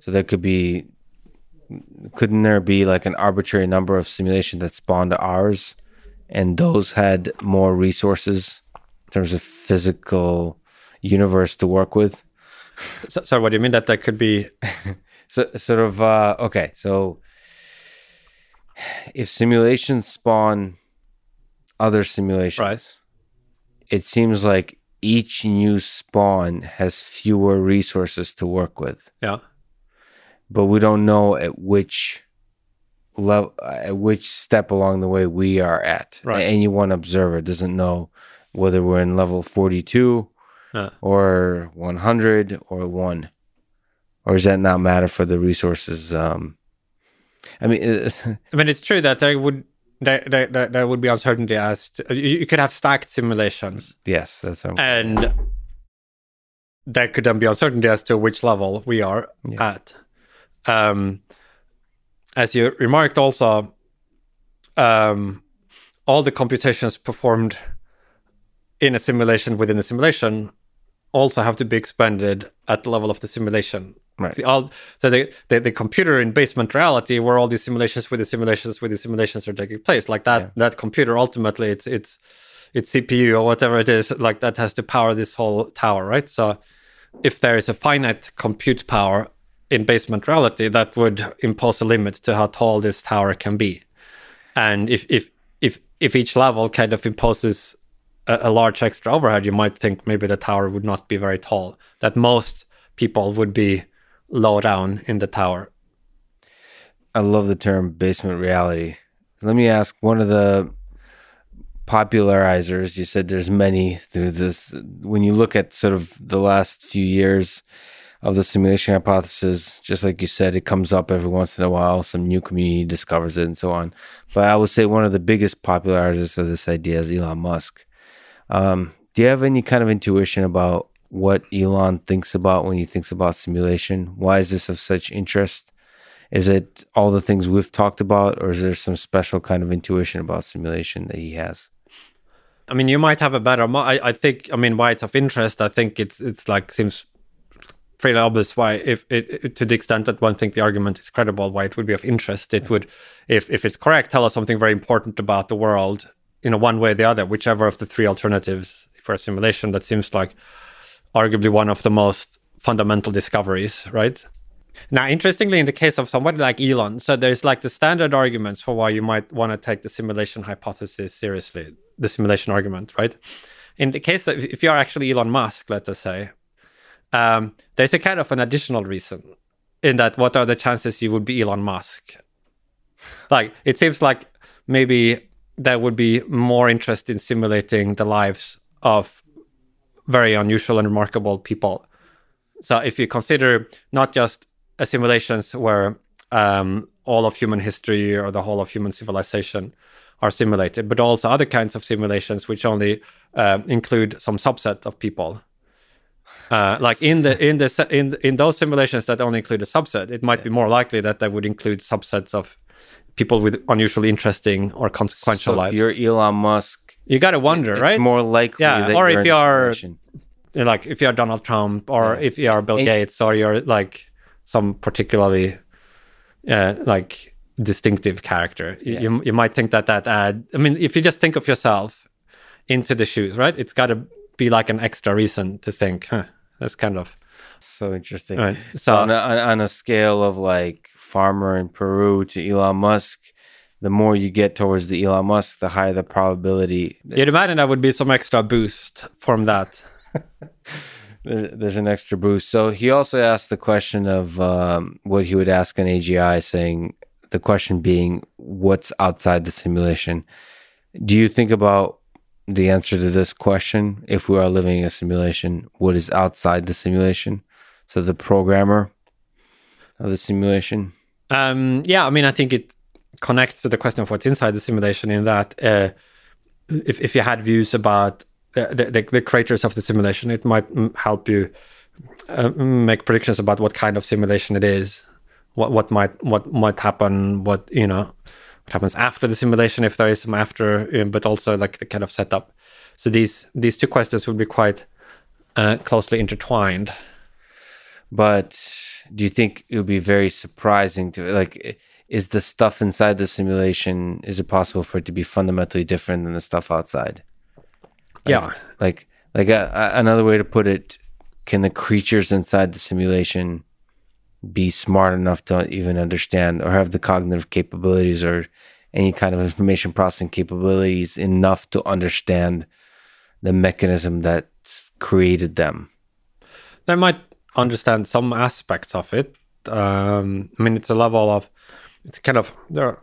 So there could be couldn't there be like an arbitrary number of simulations that spawned ours and those had more resources in terms of physical universe to work with? so, so what do you mean that that could be? So sort of uh okay, so if simulations spawn other simulations, Right. it seems like each new spawn has fewer resources to work with, Yeah, but we don't know at which level, at which step along the way we are at. Right. Any one observer doesn't know whether we're in level forty-two yeah. or one hundred or one, or does that not matter for the resources? Um, I mean, I mean, it's true that there would there there, there, would be uncertainty as to, you, you could have stacked simulations, yes, that's what I'm, and there could then be uncertainty as to which level we are Yes. at. Um, as you remarked, also, um, all the computations performed in a simulation within a simulation also have to be expanded at the level of the simulation. Right. The, all, so the, the the computer in basement reality, where all these simulations with the simulations with the simulations are taking place, like that Yeah. that computer ultimately it's it's it's CPU or whatever it is, like that has to power this whole tower, right? So if there is a finite compute power in basement reality, that would impose a limit to how tall this tower can be. And if if if if each level kind of imposes a, large extra overhead, you might think maybe the tower would not be very tall. That most people would be low down in the tower. I love the term basement reality. Let me ask one of the popularizers. You said there's many through this. When you look at sort of the last few years of the simulation hypothesis, just like you said, it comes up every once in a while. Some new community discovers it and so on. But I would say one of the biggest popularizers of this idea is Elon Musk. Um, do you have any kind of intuition about what Elon thinks about when he thinks about simulation? Why is this of such interest? Is it all the things we've talked about, or is there some special kind of intuition about simulation that he has? I mean, you might have a better. I, I think. I mean, why it's of interest. I think it's it's like seems fairly obvious why, if it, it- to the extent that one thinks the argument is credible, why it would be of interest. It would, if if it's correct, tell us something very important about the world. You know, one way or the other, whichever of the three alternatives for a simulation. That seems like arguably one of the most fundamental discoveries, right? Now, interestingly, in the case of somebody like Elon, so there's like the standard arguments for why you might want to take the simulation hypothesis seriously, the simulation argument, right? In the case of if you are actually Elon Musk, let us say, um, there's a kind of an additional reason in that what are the chances you would be Elon Musk? Like, it seems like maybe there would be more interested in simulating the lives of very unusual and remarkable people. So if you consider not just a simulations where um, all of human history or the whole of human civilization are simulated, but also other kinds of simulations which only uh, include some subset of people. Uh, like in the in the in in those simulations that only include a subset, it might yeah. be more likely that they would include subsets of people with unusually interesting or consequential so lives. If you're Elon Musk, you got to wonder, it's right? It's more likely, yeah. or if you are like if you're Donald Trump, or yeah. if you are Bill and, Gates, or you're like some particularly uh, like distinctive character, yeah. you you might think that that ad. I mean, if you just think of yourself into the shoes, right? It's got to be like an extra reason to think, huh, that's kind of so interesting. Right. So, so on, a, on a scale of like farmer in Peru to Elon Musk, the more you get towards the Elon Musk, the higher the probability. You'd imagine that would be some extra boost from that. there's an extra boost. So he also asked the question of um, what he would ask an AGI, saying the question being, "What's outside the simulation?" Do you think about the answer to this question? If we are living a simulation, what is outside the simulation? So the programmer of the simulation. Um, yeah, I mean, I think it connects to the question of what's inside the simulation. In that, uh, if if you had views about the, the, the creators of the simulation, it might help you uh, make predictions about what kind of simulation it is, what what might what might happen, what you know, what happens after the simulation if there is some after, uh, but also like the kind of setup. So these these two questions would be quite uh, closely intertwined. But do you think it would be very surprising to like? Is the stuff inside the simulation? Is it possible for it to be fundamentally different than the stuff outside? yeah like like a, a, another way to put it can the creatures inside the simulation be smart enough to even understand or have the cognitive capabilities or any kind of information processing capabilities enough to understand the mechanism that created them they might understand some aspects of it um, i mean it's a level of it's kind of there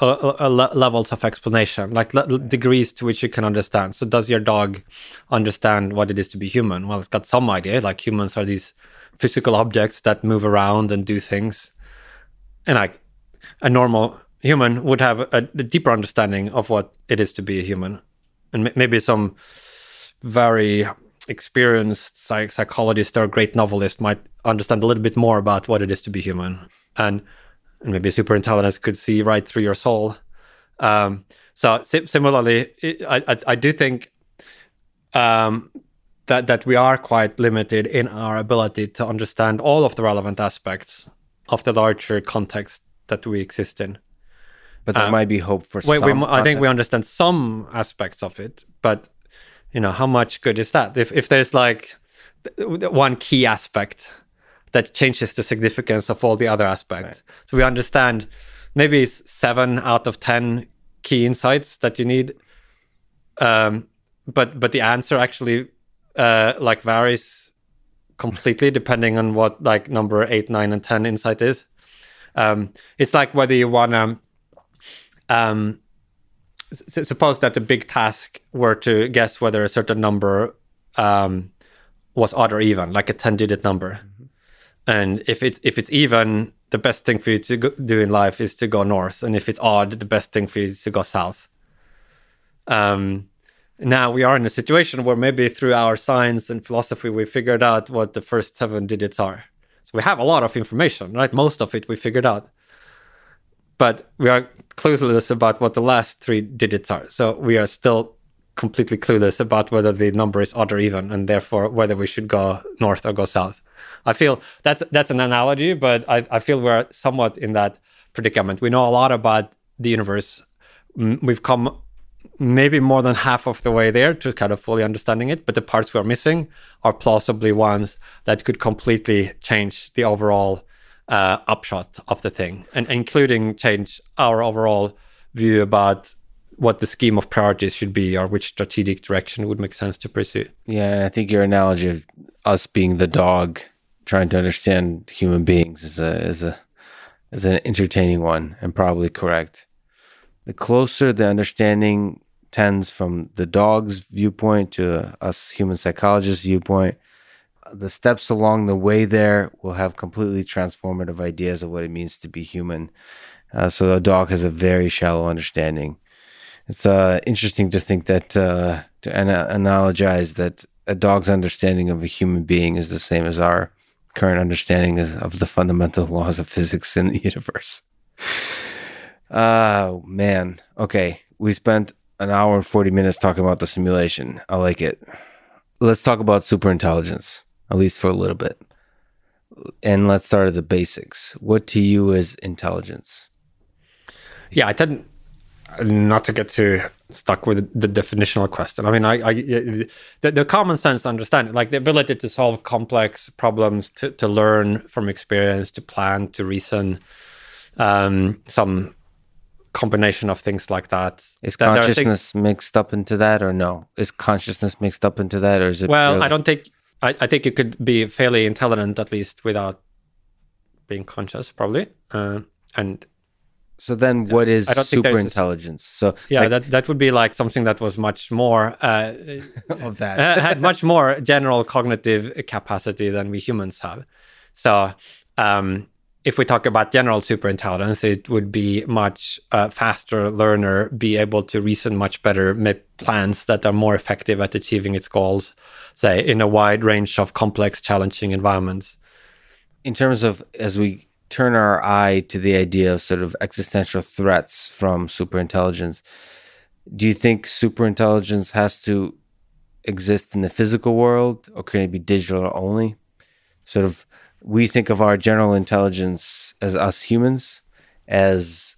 uh, levels of explanation, like le- degrees to which you can understand. So, does your dog understand what it is to be human? Well, it's got some idea. Like humans are these physical objects that move around and do things, and like a normal human would have a, a deeper understanding of what it is to be a human, and m- maybe some very experienced psych- psychologist or great novelist might understand a little bit more about what it is to be human, and and maybe super intelligence could see right through your soul. Um, so similarly, I, I, I, do think um, that that we are quite limited in our ability to understand all of the relevant aspects of the larger context that we exist in. But there um, might be hope for wait, some. We, I think we understand some aspects of it, but you know, how much good is that? If if there's like one key aspect that changes the significance of all the other aspects. Right. So we understand maybe it's seven out of ten key insights that you need, um, but but the answer actually uh, like varies completely depending on what like number eight, nine, and ten insight is. Um, it's like whether you want to. Um, s- suppose that the big task were to guess whether a certain number um, was odd or even, like a ten-digit number. Mm-hmm and if it's if it's even, the best thing for you to go, do in life is to go north, and if it's odd, the best thing for you is to go south. Um, now we are in a situation where maybe through our science and philosophy we figured out what the first seven digits are. So we have a lot of information, right? Most of it we figured out. But we are clueless about what the last three digits are. So we are still completely clueless about whether the number is odd or even, and therefore whether we should go north or go south. I feel that's that's an analogy, but I, I feel we're somewhat in that predicament. We know a lot about the universe. We've come maybe more than half of the way there to kind of fully understanding it, but the parts we're missing are plausibly ones that could completely change the overall uh, upshot of the thing, and including change our overall view about what the scheme of priorities should be or which strategic direction would make sense to pursue. Yeah, I think your analogy of us being the dog trying to understand human beings is a is a is an entertaining one and probably correct. The closer the understanding tends from the dog's viewpoint to us human psychologists' viewpoint, the steps along the way there will have completely transformative ideas of what it means to be human. Uh, so the dog has a very shallow understanding. It's uh, interesting to think that uh, to ana- analogize that a dog's understanding of a human being is the same as our current understanding of the fundamental laws of physics in the universe. Oh, man. Okay. We spent an hour and 40 minutes talking about the simulation. I like it. Let's talk about superintelligence, at least for a little bit. And let's start at the basics. What to you is intelligence? Yeah, I didn't not to get too stuck with the definitional question. I mean, I, I the, the, common sense understanding, like the ability to solve complex problems, to, to learn from experience, to plan, to reason, um, some combination of things like that. Is consciousness things, mixed up into that, or no? Is consciousness mixed up into that, or is it? Well, really? I don't think. I, I think you could be fairly intelligent at least without being conscious, probably. Uh, and so then, what is super intelligence? So yeah, like, that that would be like something that was much more uh, of that had much more general cognitive capacity than we humans have. So um, if we talk about general superintelligence, it would be much uh, faster learner, be able to reason much better, make plans that are more effective at achieving its goals, say in a wide range of complex, challenging environments. In terms of as we turn our eye to the idea of sort of existential threats from superintelligence, do you think superintelligence has to exist in the physical world or can it be digital only? Sort of, we think of our general intelligence as us humans as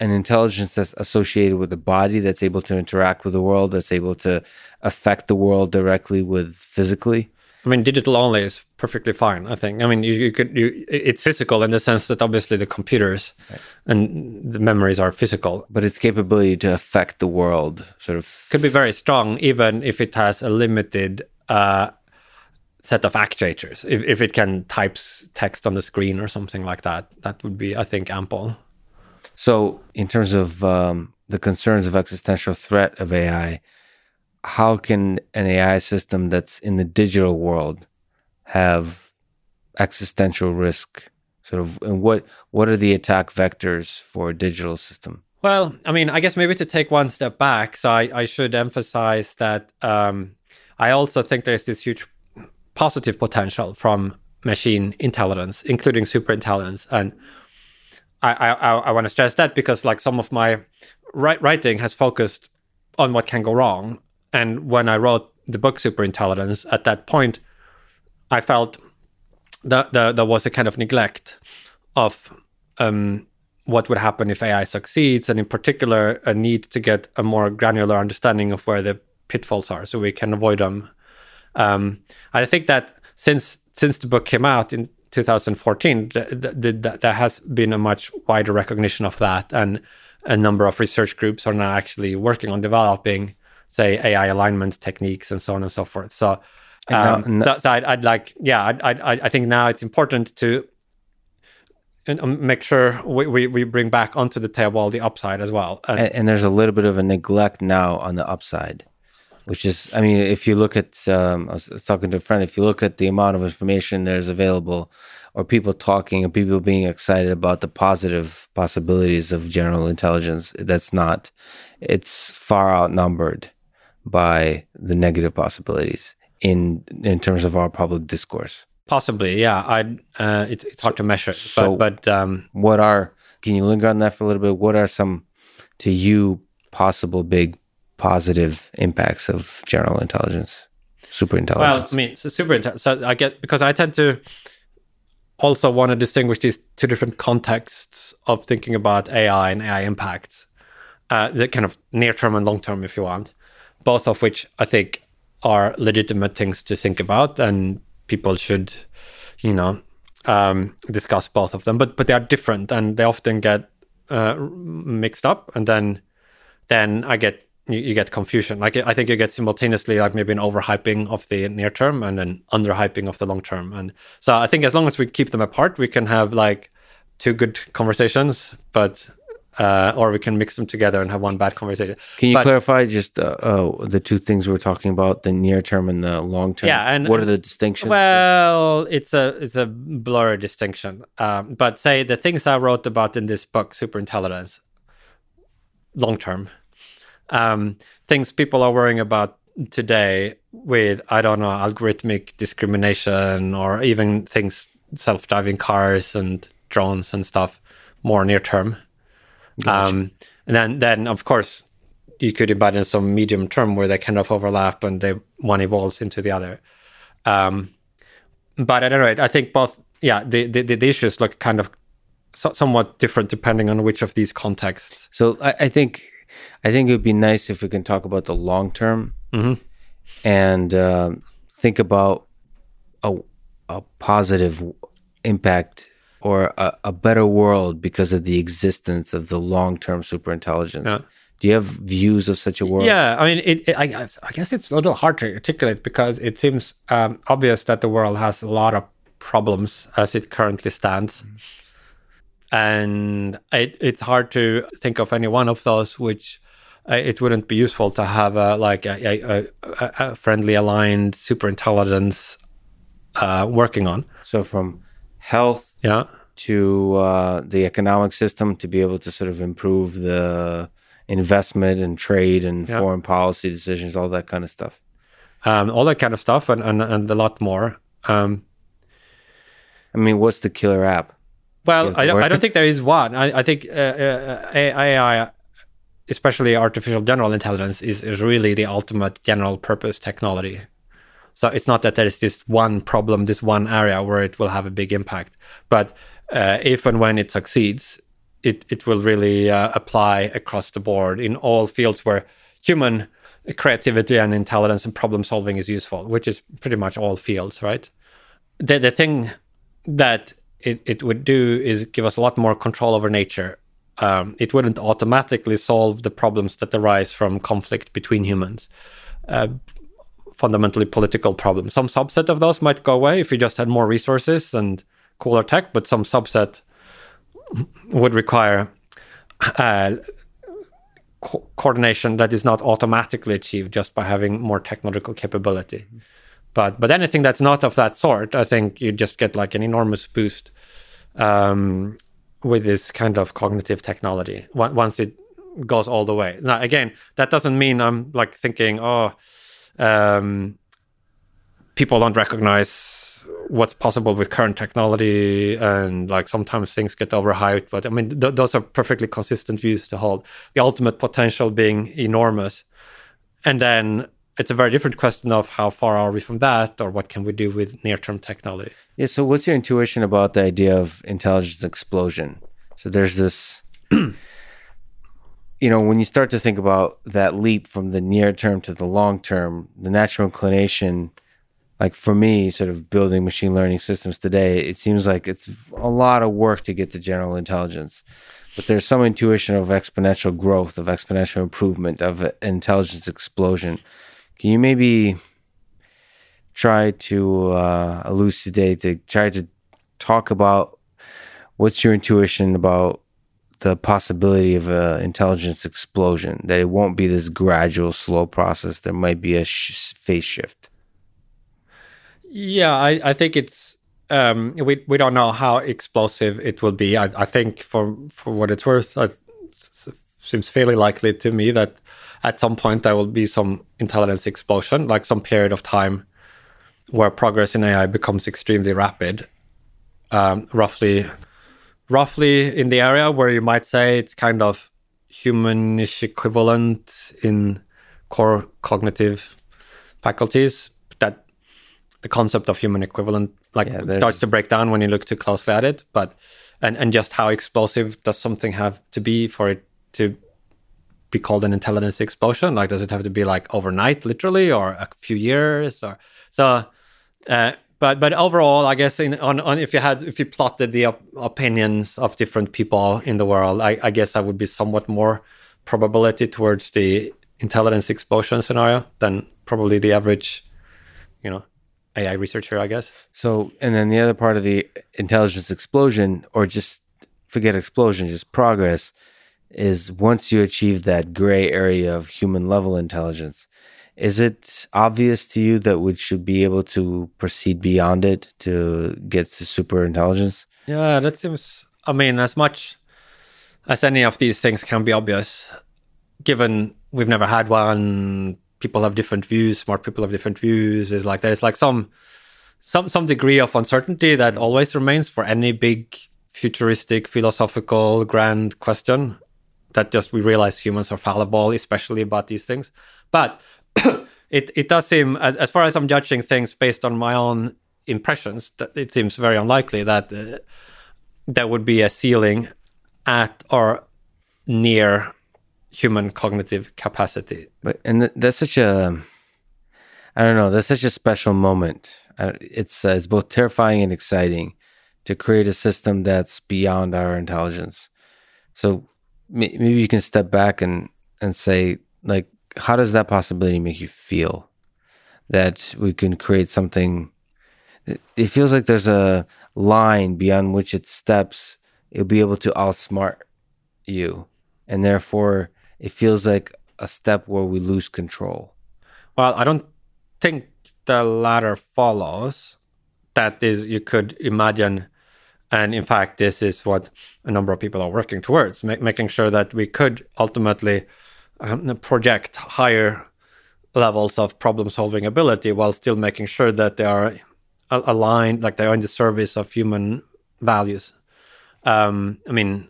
an intelligence that's associated with a body that's able to interact with the world, that's able to affect the world directly with physically. I mean, digital only is perfectly fine. I think. I mean, you, you could. You, it's physical in the sense that obviously the computers right. and the memories are physical, but its capability to affect the world sort of could be very strong, even if it has a limited uh, set of actuators. If if it can types text on the screen or something like that, that would be, I think, ample. So, in terms of um, the concerns of existential threat of AI how can an AI system that's in the digital world have existential risk? Sort of, and what what are the attack vectors for a digital system? Well, I mean, I guess maybe to take one step back, so I, I should emphasize that um, I also think there's this huge positive potential from machine intelligence, including super intelligence, and I I, I want to stress that because like some of my writing has focused on what can go wrong and when I wrote the book Superintelligence, at that point, I felt that, that there was a kind of neglect of um, what would happen if AI succeeds, and in particular, a need to get a more granular understanding of where the pitfalls are, so we can avoid them. Um, I think that since since the book came out in 2014, th- th- th- there has been a much wider recognition of that, and a number of research groups are now actually working on developing say AI alignment techniques and so on and so forth. So, um, no, no. so, so I'd, I'd, like, yeah, I, I, I think now it's important to um, make sure we, we, we, bring back onto the table the upside as well. And, and, and, there's a little bit of a neglect now on the upside, which is, I mean, if you look at, um, I was talking to a friend, if you look at the amount of information there's available or people talking and people being excited about the positive possibilities of general intelligence, that's not, it's far outnumbered by the negative possibilities in in terms of our public discourse? Possibly, yeah. I uh, it's it's hard so, to measure, so but, but um, what are can you linger on that for a little bit? What are some to you possible big positive impacts of general intelligence, super intelligence? Well, I mean, so super intelligence. So I get because I tend to also want to distinguish these two different contexts of thinking about AI and AI impacts, uh, the kind of near term and long term, if you want both of which I think are legitimate things to think about, and people should, you know, um, discuss both of them, but but they are different and they often get uh, mixed up, and then then I get you, you, get confusion. Like I think you get simultaneously like maybe an overhyping of the near term and an underhyping of the long term, and so I think as long as we keep them apart, we can have like two good conversations, but uh, or we can mix them together and have one bad conversation. Can you but, clarify just uh, uh, the two things we're talking about, the near term and the long term? Yeah, and what are the distinctions? Well, it's a it's a blurry distinction. Um, but say the things I wrote about in this book, superintelligence, long term, um, things people are worrying about today with I don't know algorithmic discrimination or even things self driving cars and drones and stuff more near term Gotcha. Um, and then, then of course, you could imagine some medium term where they kind of overlap and they one evolves into the other. Um, but at any rate, I think both, yeah, the, the, the issues look kind of so, somewhat different depending on which of these contexts. So I, I, think, I think it would be nice if we can talk about the long term mm-hmm. and uh, think about a, a positive impact or a, a, better world because of the existence of the long-term superintelligence. Yeah. Do you have views of such a world? Yeah, I mean, it, it, I, I, guess it's a little hard to articulate because it seems um, obvious that the world has a lot of problems as it currently stands, mm. And it, it's hard to think of any one of those which uh, it wouldn't be useful to have a, like a, a, a friendly aligned superintelligence uh, working on. So from health yeah to uh, the economic system to be able to sort of improve the investment and trade and yeah. foreign policy decisions all that kind of stuff um, all that kind of stuff and, and, and a lot more um, i mean what's the killer app well I don't, I don't think there is one i, I think uh, uh, ai especially artificial general intelligence is, is really the ultimate general purpose technology so it's not that there is this one problem, this one area where it will have a big impact. But uh, if and when it succeeds, it, it will really uh, apply across the board in all fields where human creativity and intelligence and problem solving is useful, which is pretty much all fields, right? The, the thing that it, it would do is give us a lot more control over nature. Um, it wouldn't automatically solve the problems that arise from conflict between humans. Uh, fundamentally political problems. Some subset of those might go away if we just had more resources and cooler tech, but some subset would require uh, co- coordination that is not automatically achieved just by having more technological capability. Mm-hmm. But but anything that's not of that sort, I think you just get like an enormous boost um, with this kind of cognitive technology once it goes all the way. Now, again, that doesn't mean I'm like thinking, oh um, people don't recognize what's possible with current technology and like sometimes things get overhyped. But i mean th- those are perfectly consistent views to hold. The ultimate potential being enormous. And then it's a very different question of how far are we from that or what can we do with near-term technology yeah so what's your intuition about the idea of intelligence explosion so there's this you know, when you start to think about that leap from the near term to the long term, the natural inclination, like for me, sort of building machine learning systems today, it seems like it's a lot of work to get to general intelligence. But there's some intuition of exponential growth, of exponential improvement, of intelligence explosion. Can you maybe try to uh, elucidate, to try to talk about what's your intuition about the possibility of an intelligence explosion, that it won't be this gradual, slow process. There might be a sh- phase shift. Yeah, I, I think it's um, we we don't know how explosive it will be. I, I think for for what it's worth, it seems fairly likely to me that at some point there will be some intelligence explosion, like some period of time where progress in AI becomes extremely rapid. Um, roughly roughly in the area where you might say it's kind of humanish equivalent in core cognitive faculties that the concept of human equivalent like yeah, starts to break down when you look too closely at it but and and just how explosive does something have to be for it to be called an intelligence explosion like does it have to be like overnight literally or a few years or so uh, but but overall, I guess in on, on if you had if you plotted the op- opinions of different people in the world, I, I guess I would be somewhat more probability towards the intelligence explosion scenario than probably the average, you know, AI researcher, I guess. So, and then the other part of the intelligence explosion, or just forget explosion, just progress, is once you achieve that gray area of human level intelligence, is it obvious to you that we should be able to proceed beyond it to get to super intelligence? Yeah, that seems. I mean, as much as any of these things can be obvious, given we've never had one, people have different views, smart people have different views. Is like there's like some some some degree of uncertainty that always remains for any big futuristic philosophical grand question that just we realize humans are fallible especially about these things but it it does seem as as far as i'm judging things based on my own impressions that it seems very unlikely that uh, there would be a ceiling at or near human cognitive capacity. But and th- that's such a, I don't know, that's such a special moment. It's uh, it's both terrifying and exciting to create a system that's beyond our intelligence. So maybe you can step back and and say like, how does that possibility make you feel? That we can create something. It feels like there's a line beyond which it steps. It'll be able to outsmart you, and therefore it feels like a step where we lose control. Well, I don't think the latter follows. That is, you could imagine, and in fact, this is what a number of people are working towards, ma- making sure that we could ultimately um, project higher levels of problem solving ability while still making sure that they are aligned, like they are in the service of human values. Um, I mean,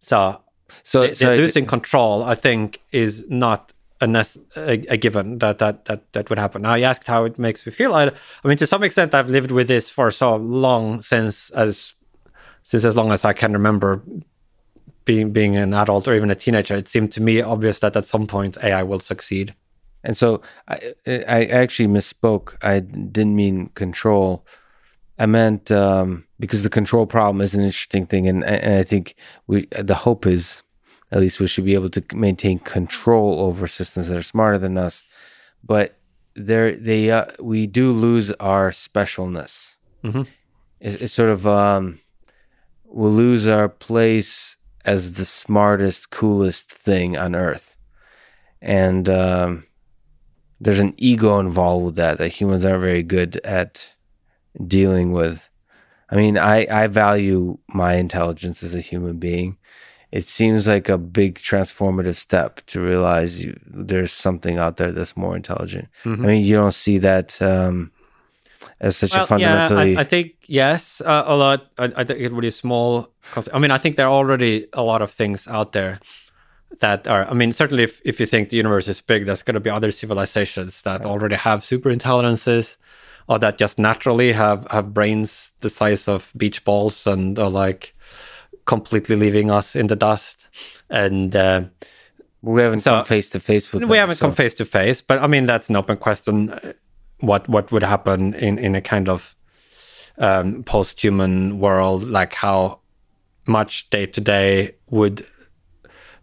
so so, the, so losing control, I think, is not a, a, a, given that, that that that would happen. Now you asked how it makes me feel. I, I mean, to some extent, I've lived with this for so long since as since as long as I can remember being being an adult or even a teenager. It seemed to me obvious that at some point AI will succeed. And so I, I actually misspoke. I didn't mean control. I meant um, because the control problem is an interesting thing, and, and I think we the hope is at least we should be able to maintain control over systems that are smarter than us. But there, they uh, we do lose our specialness. Mm-hmm. It's, it's, sort of um, we'll lose our place as the smartest, coolest thing on Earth, and um, there's an ego involved with that that humans aren't very good at dealing with. I mean, I, I value my intelligence as a human being. It seems like a big transformative step to realize you, there's something out there that's more intelligent. Mm-hmm. I mean, you don't see that um, as such well, a fundamentally. Yeah, I, I think yes, uh, a lot. I, I think it would be small. I mean, I think there are already a lot of things out there that are. I mean, certainly if, if you think the universe is big, there's going to be other civilizations that right. already have super intelligences or that just naturally have have brains the size of beach balls and are like completely leaving us in the dust and uh, we haven't so, come face to face with we them, haven't so. come face to face but i mean that's an open question what what would happen in in a kind of um, post-human world like how much day to day would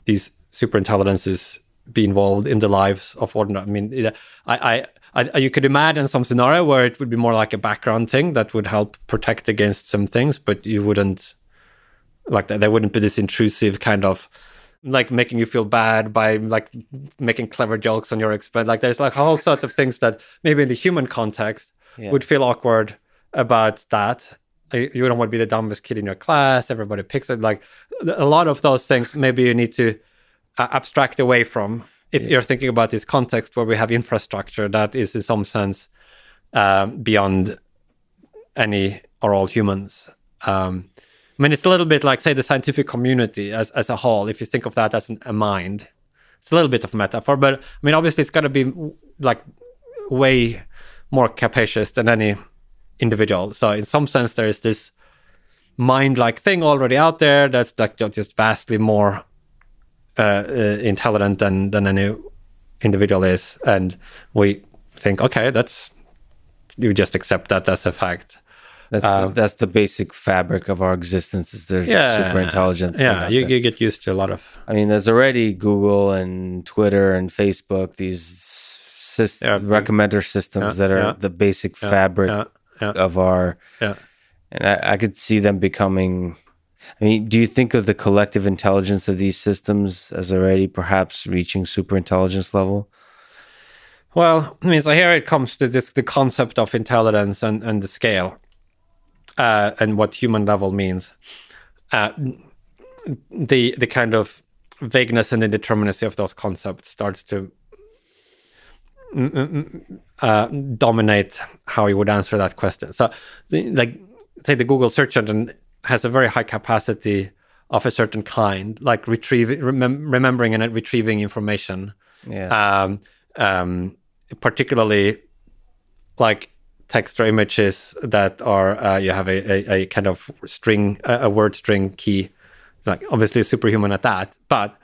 these super intelligences be involved in the lives of ordinary i mean i i I, you could imagine some scenario where it would be more like a background thing that would help protect against some things, but you wouldn't like that. There wouldn't be this intrusive kind of like making you feel bad by like making clever jokes on your expense. Like there's like a whole sort of things that maybe in the human context yeah. would feel awkward about that. You don't want to be the dumbest kid in your class. Everybody picks it. Like a lot of those things, maybe you need to uh, abstract away from if yeah. you're thinking about this context where we have infrastructure that is in some sense um, beyond any or all humans. Um, I mean, it's a little bit like, say, the scientific community as, as a whole. If you think of that as an, a mind, it's a little bit of metaphor. But I mean, obviously, it's got to be like way more capacious than any individual. So, in some sense, there is this mind-like thing already out there that's like just vastly more uh, uh, intelligent than than any individual is, and we think, okay, that's you just accept that as a fact. That's Um, the, that's the basic fabric of our existence. Is there's Yeah, super intelligent. Yeah, you, you get used to a lot of I mean, there's already Google and Twitter and Facebook. These syst- Yeah, recommender systems yeah, that are the basic fabric yeah, yeah, of our. yeah. And I, I could see them becoming. I mean, do you think of the collective intelligence of these systems as already perhaps reaching super intelligence level? Well, I mean, so here it comes to this the concept of intelligence and, and the scale, uh, and what human level means. Uh, the the kind of vagueness and indeterminacy of those concepts starts to mm, mm, mm, uh, dominate how you would answer that question. So, the, like, say the Google search engine has a very high capacity of a certain kind, like retrieving, remem- remembering and retrieving information Yeah. um, um, particularly like text or images that are uh, you have a, a, a kind of string a, word string key it's like obviously superhuman at that but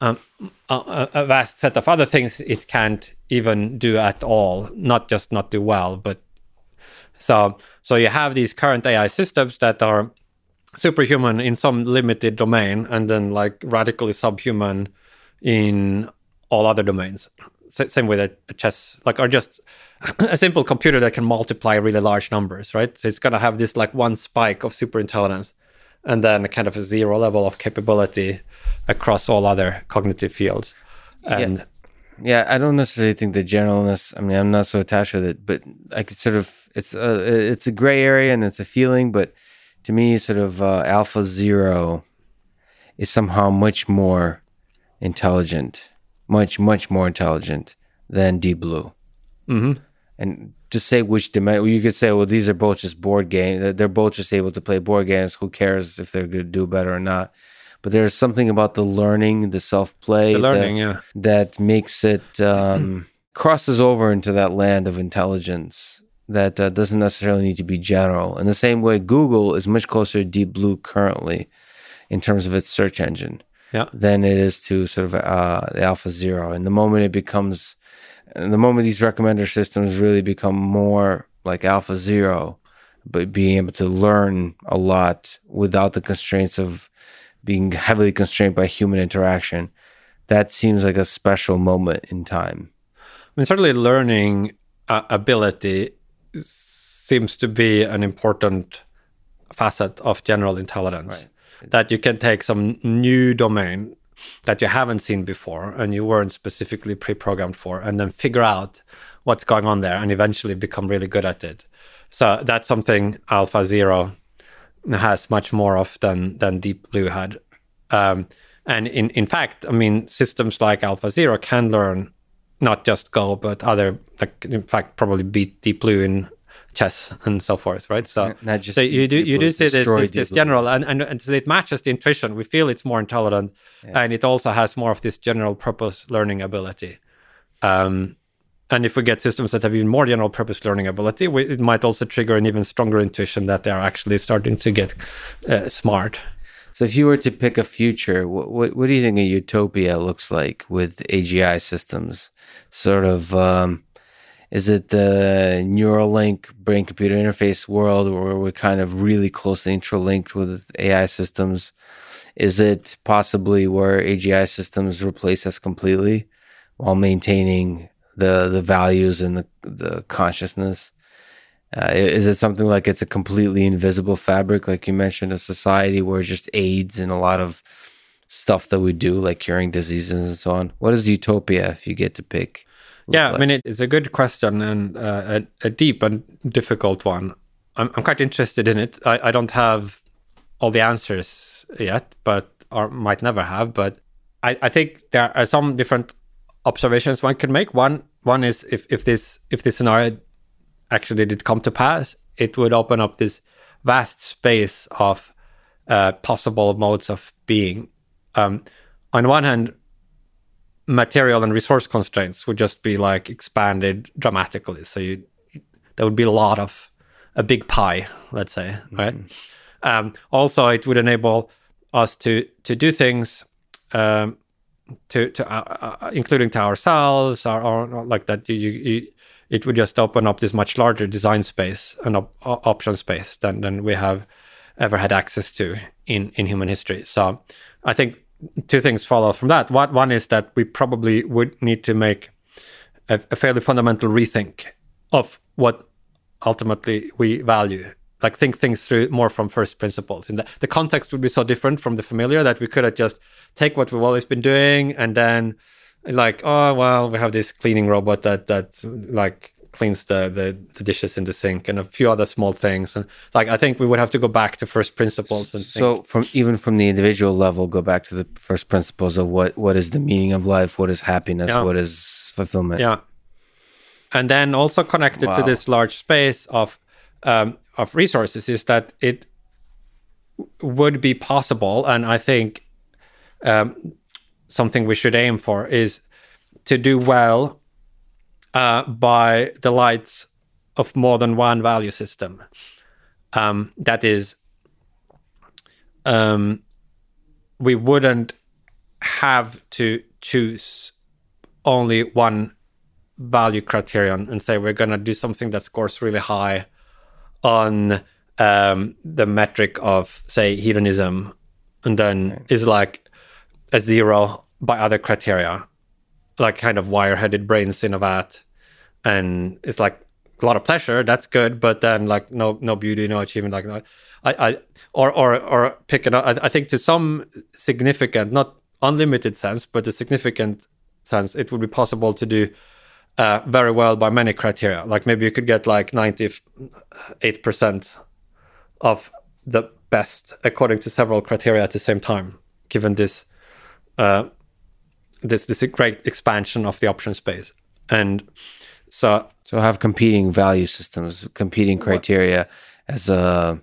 um, a, a vast set of other things it can't even do at all not just not do well but so so you have these current ai systems that are superhuman in some limited domain and then like radically subhuman in all other domains. Same with a, a chess, like, or just a simple computer that can multiply really large numbers, right? So it's going to have this like one spike of super intelligence and then a kind of a zero level of capability across all other cognitive fields. And Yeah, I don't necessarily think the generalness. I mean, I'm not so attached with it, but I could sort of. It's a it's a gray area and it's a feeling, but to me, sort of uh, Alpha Zero is somehow much more intelligent, much much more intelligent than Deep Blue. Mhm. And to say which dimension, you could say, well, these are both just board games. They're- both just able to play board games. Who cares if they're going to do better or not? But there's something about the learning, the self play, learning, yeah. that makes it um, crosses over into that land of intelligence that uh, doesn't necessarily need to be general. In the same way, Google is much closer to Deep Blue currently in terms of its search engine Yeah. than it is to sort of uh, the Alpha Zero. And the moment it becomes, the moment these recommender systems really become more like Alpha Zero, but being able to learn a lot without the constraints of being heavily constrained by human interaction, that seems like a special moment in time. I mean, certainly learning uh, ability seems to be an important facet of general intelligence. That you can take some new domain that you haven't seen before and you weren't specifically pre-programmed for, and then figure out what's going on there, and eventually become really good at it. So that's something Alpha Zero has much more of than than Deep Blue had. Um, and in in fact, I mean, systems like Alpha Zero can learn not just Go, but other like in fact probably beat Deep Blue in chess and so forth, right? So just so you do you do see this this, this general and, and and so it matches the intuition. We feel it's more intelligent, and it also has more of this general purpose learning ability. Um, and if we get systems that have even more general purpose learning ability, we, it might also trigger an even stronger intuition that they are actually starting to get uh, smart. So, if you were to pick a future, what, what, what do you think a utopia looks like with AGI systems? Sort of, um, is it the Neuralink brain computer interface world where we're kind of really closely interlinked with AI systems? Is it possibly where AGI systems replace us completely while maintaining the the values and the the consciousness? Uh, is it something like it's a completely invisible fabric, like you mentioned, a society where it just aids in a lot of stuff that we do, like curing diseases and so on? What is utopia if you get to pick? Yeah, I mean, it's a good question and uh, a, a deep and difficult one. I'm, I'm quite interested in it. I, I don't have all the answers yet, but or might never have. But I, I think there are some different observations one can make. One one is if, if this if this scenario actually did come to pass, it would open up this vast space of uh, possible modes of being. Um, on one hand, material and resource constraints would just be like expanded dramatically. So you, there would be a lot of a big pie, let's say, right? Um, also, it would enable us to to do things, um, to to uh, uh, including to ourselves, or, or like that. You, you it would just open up this much larger design space and op- option space than, than we have ever had access to in, in human history. So I think two things follow from that. One, one is that we probably would need to make a, a fairly fundamental rethink of what ultimately we value like think things through more from first principles and the, the context would be so different from the familiar that we could have just take what we've always been doing and then like oh well we have this cleaning robot that that like cleans the, the, the dishes in the sink and a few other small things and like i think we would have to go back to first principles and so think. from even from the individual level go back to the first principles of what what is the meaning of life what is happiness Yeah. what is fulfillment Yeah. And then also connected to this large space of um, of resources is that it would be possible, and I think um, something we should aim for is to do well uh, by the lights of more than one value system. Um, that is, um, we wouldn't have to choose only one value criterion and say we're going to do something that scores really high on um, the metric of say hedonism and then is like a zero by other criteria like kind of wire-headed brains in a vat and it's like a lot of pleasure that's good but then like no no beauty no achievement like no, I, I or or or pick it up I, I think to some significant not unlimited sense but a significant sense it would be possible to do uh, very well by many criteria. Like maybe you could get like 98% of the best according to several criteria at the same time given this uh, this this great expansion of the option space. And so so have competing value systems competing criteria as a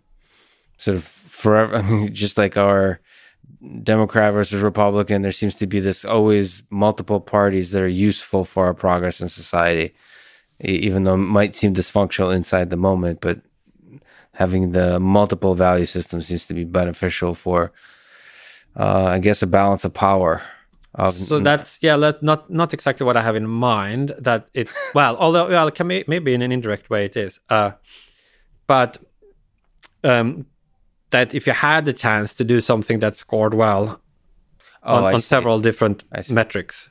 sort of forever I mean, just like our democrat versus republican there seems to be this always multiple parties that are useful for our progress in society even though it might seem dysfunctional inside the moment but having the multiple value systems seems to be beneficial for uh, i guess a balance of power of, so that's yeah let, not not exactly what i have in mind that it well although well can may, maybe in an indirect way it is uh but um that if you had the chance to do something that scored well Oh, on, I on several different metrics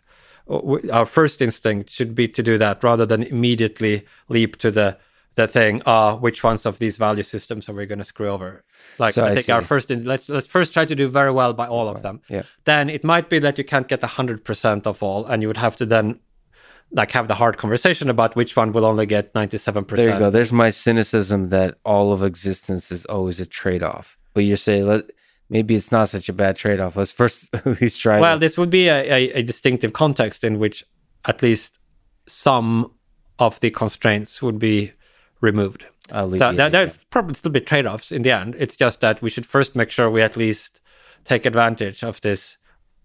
our first instinct should be to do that rather than immediately leap to the the thing ah which ones of these value systems are we going to screw over like So i I think our first in, let's let's first try to do very well by all of them yeah then it might be that you can't get 100% of all and you would have to then like have the hard conversation about which one will only get 97% There you go. There's my cynicism that all of existence is always a trade off. But you say, let maybe it's not such a bad trade off. Let's first at least try. well it. this would be a, a, a distinctive context in which at least some of the constraints would be removed. So you there, there. there's probably still be trade-offs in the end. It's just that we should first make sure we at least take advantage of this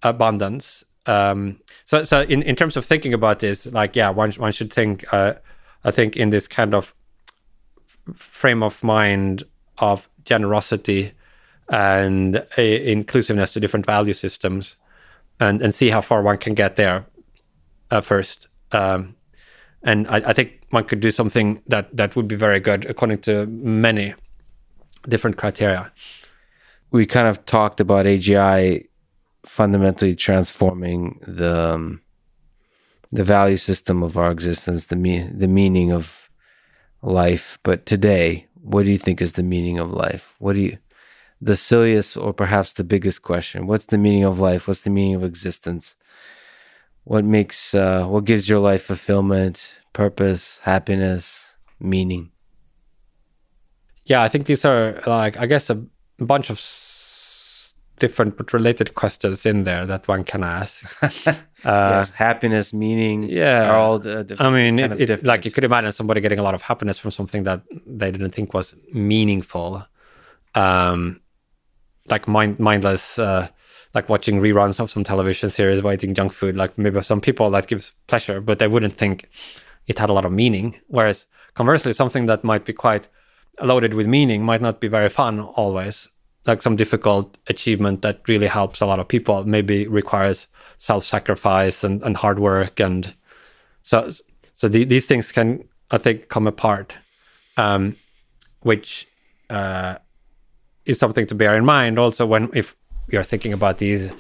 abundance. Um so so in, in terms of thinking about this like yeah one, one should think uh i think in this kind of frame of mind of generosity and a, inclusiveness to different value systems and and see how far one can get there uh, first. Um and I, I think one could do something that that would be very good according to many different criteria we kind of talked about AGI fundamentally transforming the um, the value system of our existence, the me- the meaning of life. But today, what do you think is the meaning of life? What do you the silliest or perhaps the biggest question? What's the meaning of life? What's the meaning of existence? What makes uh, what gives your life fulfillment, purpose, happiness, meaning? yeah i think these are like i guess a bunch of s- different but related questions in there that one can ask uh, yes, happiness, meaning, yeah. are all the, the I mean, it, it, like you could imagine somebody getting a lot of happiness from something that they didn't think was meaningful, um, like mind, mindless, uh, like watching reruns of some television series while eating junk food. Like maybe some people that gives pleasure, but they wouldn't think it had a lot of meaning. Whereas conversely, something that might be quite loaded with meaning might not be very fun always. Like some difficult achievement that really helps a lot of people maybe requires self-sacrifice and, and hard work and so so the, these things can I think, come apart, um, which uh, is something to bear in mind. Also, when if you're thinking about these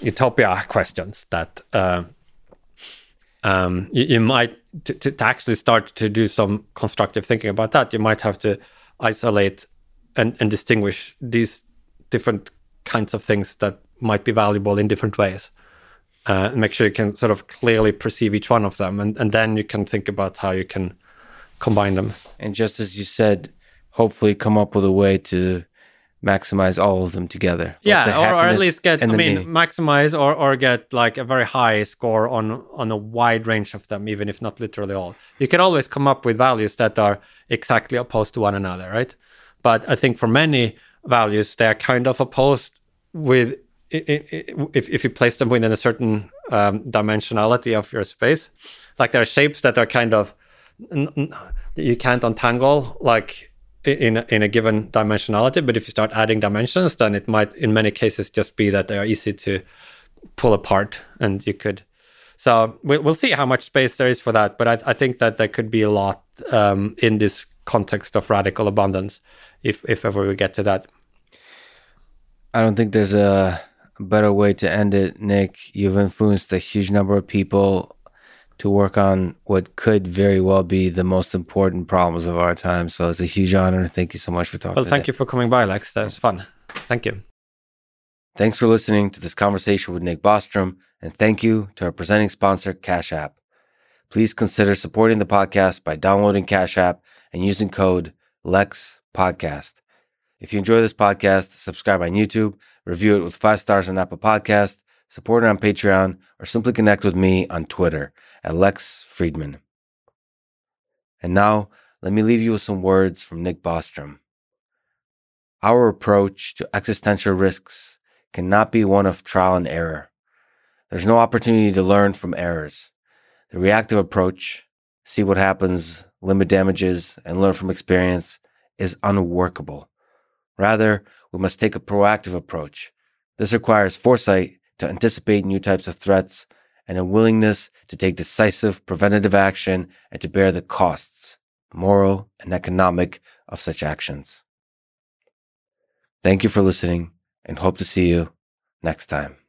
utopia questions, that uh, um, you, you, might to, to, actually start to do some constructive thinking about that. You might have to isolate and, and distinguish these different kinds of things that might be valuable in different ways. Uh, make sure you can sort of clearly perceive each one of them, and, and then you can think about how you can combine them. And just as you said, hopefully come up with a way to maximize all of them together. Yeah, or, or, at least get I mean meaning. maximize or or get like a very high score on on a wide range of them, even if not literally all. You can always come up with values that are exactly opposed to one another, right? But I think for many values, they are kind of opposed with if if you place them within a certain um, dimensionality of your space, like there are shapes that are kind of you can't untangle like in in a given dimensionality. But if you start adding dimensions, then it might in many cases just be that they are easy to pull apart, and you could. So we'll, we'll see how much space there is for that. But I, I think that there could be a lot um, in this context of radical abundance, if if ever we get to that. I don't think there's a better way to end it, Nick. You've influenced a huge number of people to work on what could very well be the most important problems of our time. So it's a huge honor. Thank you so much for talking. Well, thank today. you for coming by, Lex. That was fun. Thank you. Thanks for listening to this conversation with Nick Bostrom, and thank you to our presenting sponsor, Cash App. Please consider supporting the podcast by downloading Cash App and using code LEX Podcast. If you enjoy this podcast, subscribe on YouTube, review it with five stars on Apple Podcast, support it on Patreon, or simply connect with me on Twitter at Fridman. And now, let me leave you with some words from Nick Bostrom. Our approach to existential risks cannot be one of trial and error. There's no opportunity to learn from errors. The reactive approach, see what happens, limit damages, and learn from experience, is unworkable. Rather, we must take a proactive approach. This requires foresight to anticipate new types of threats and a willingness to take decisive preventative action and to bear the costs, moral and economic, of such actions. Thank you for listening and hope to see you next time.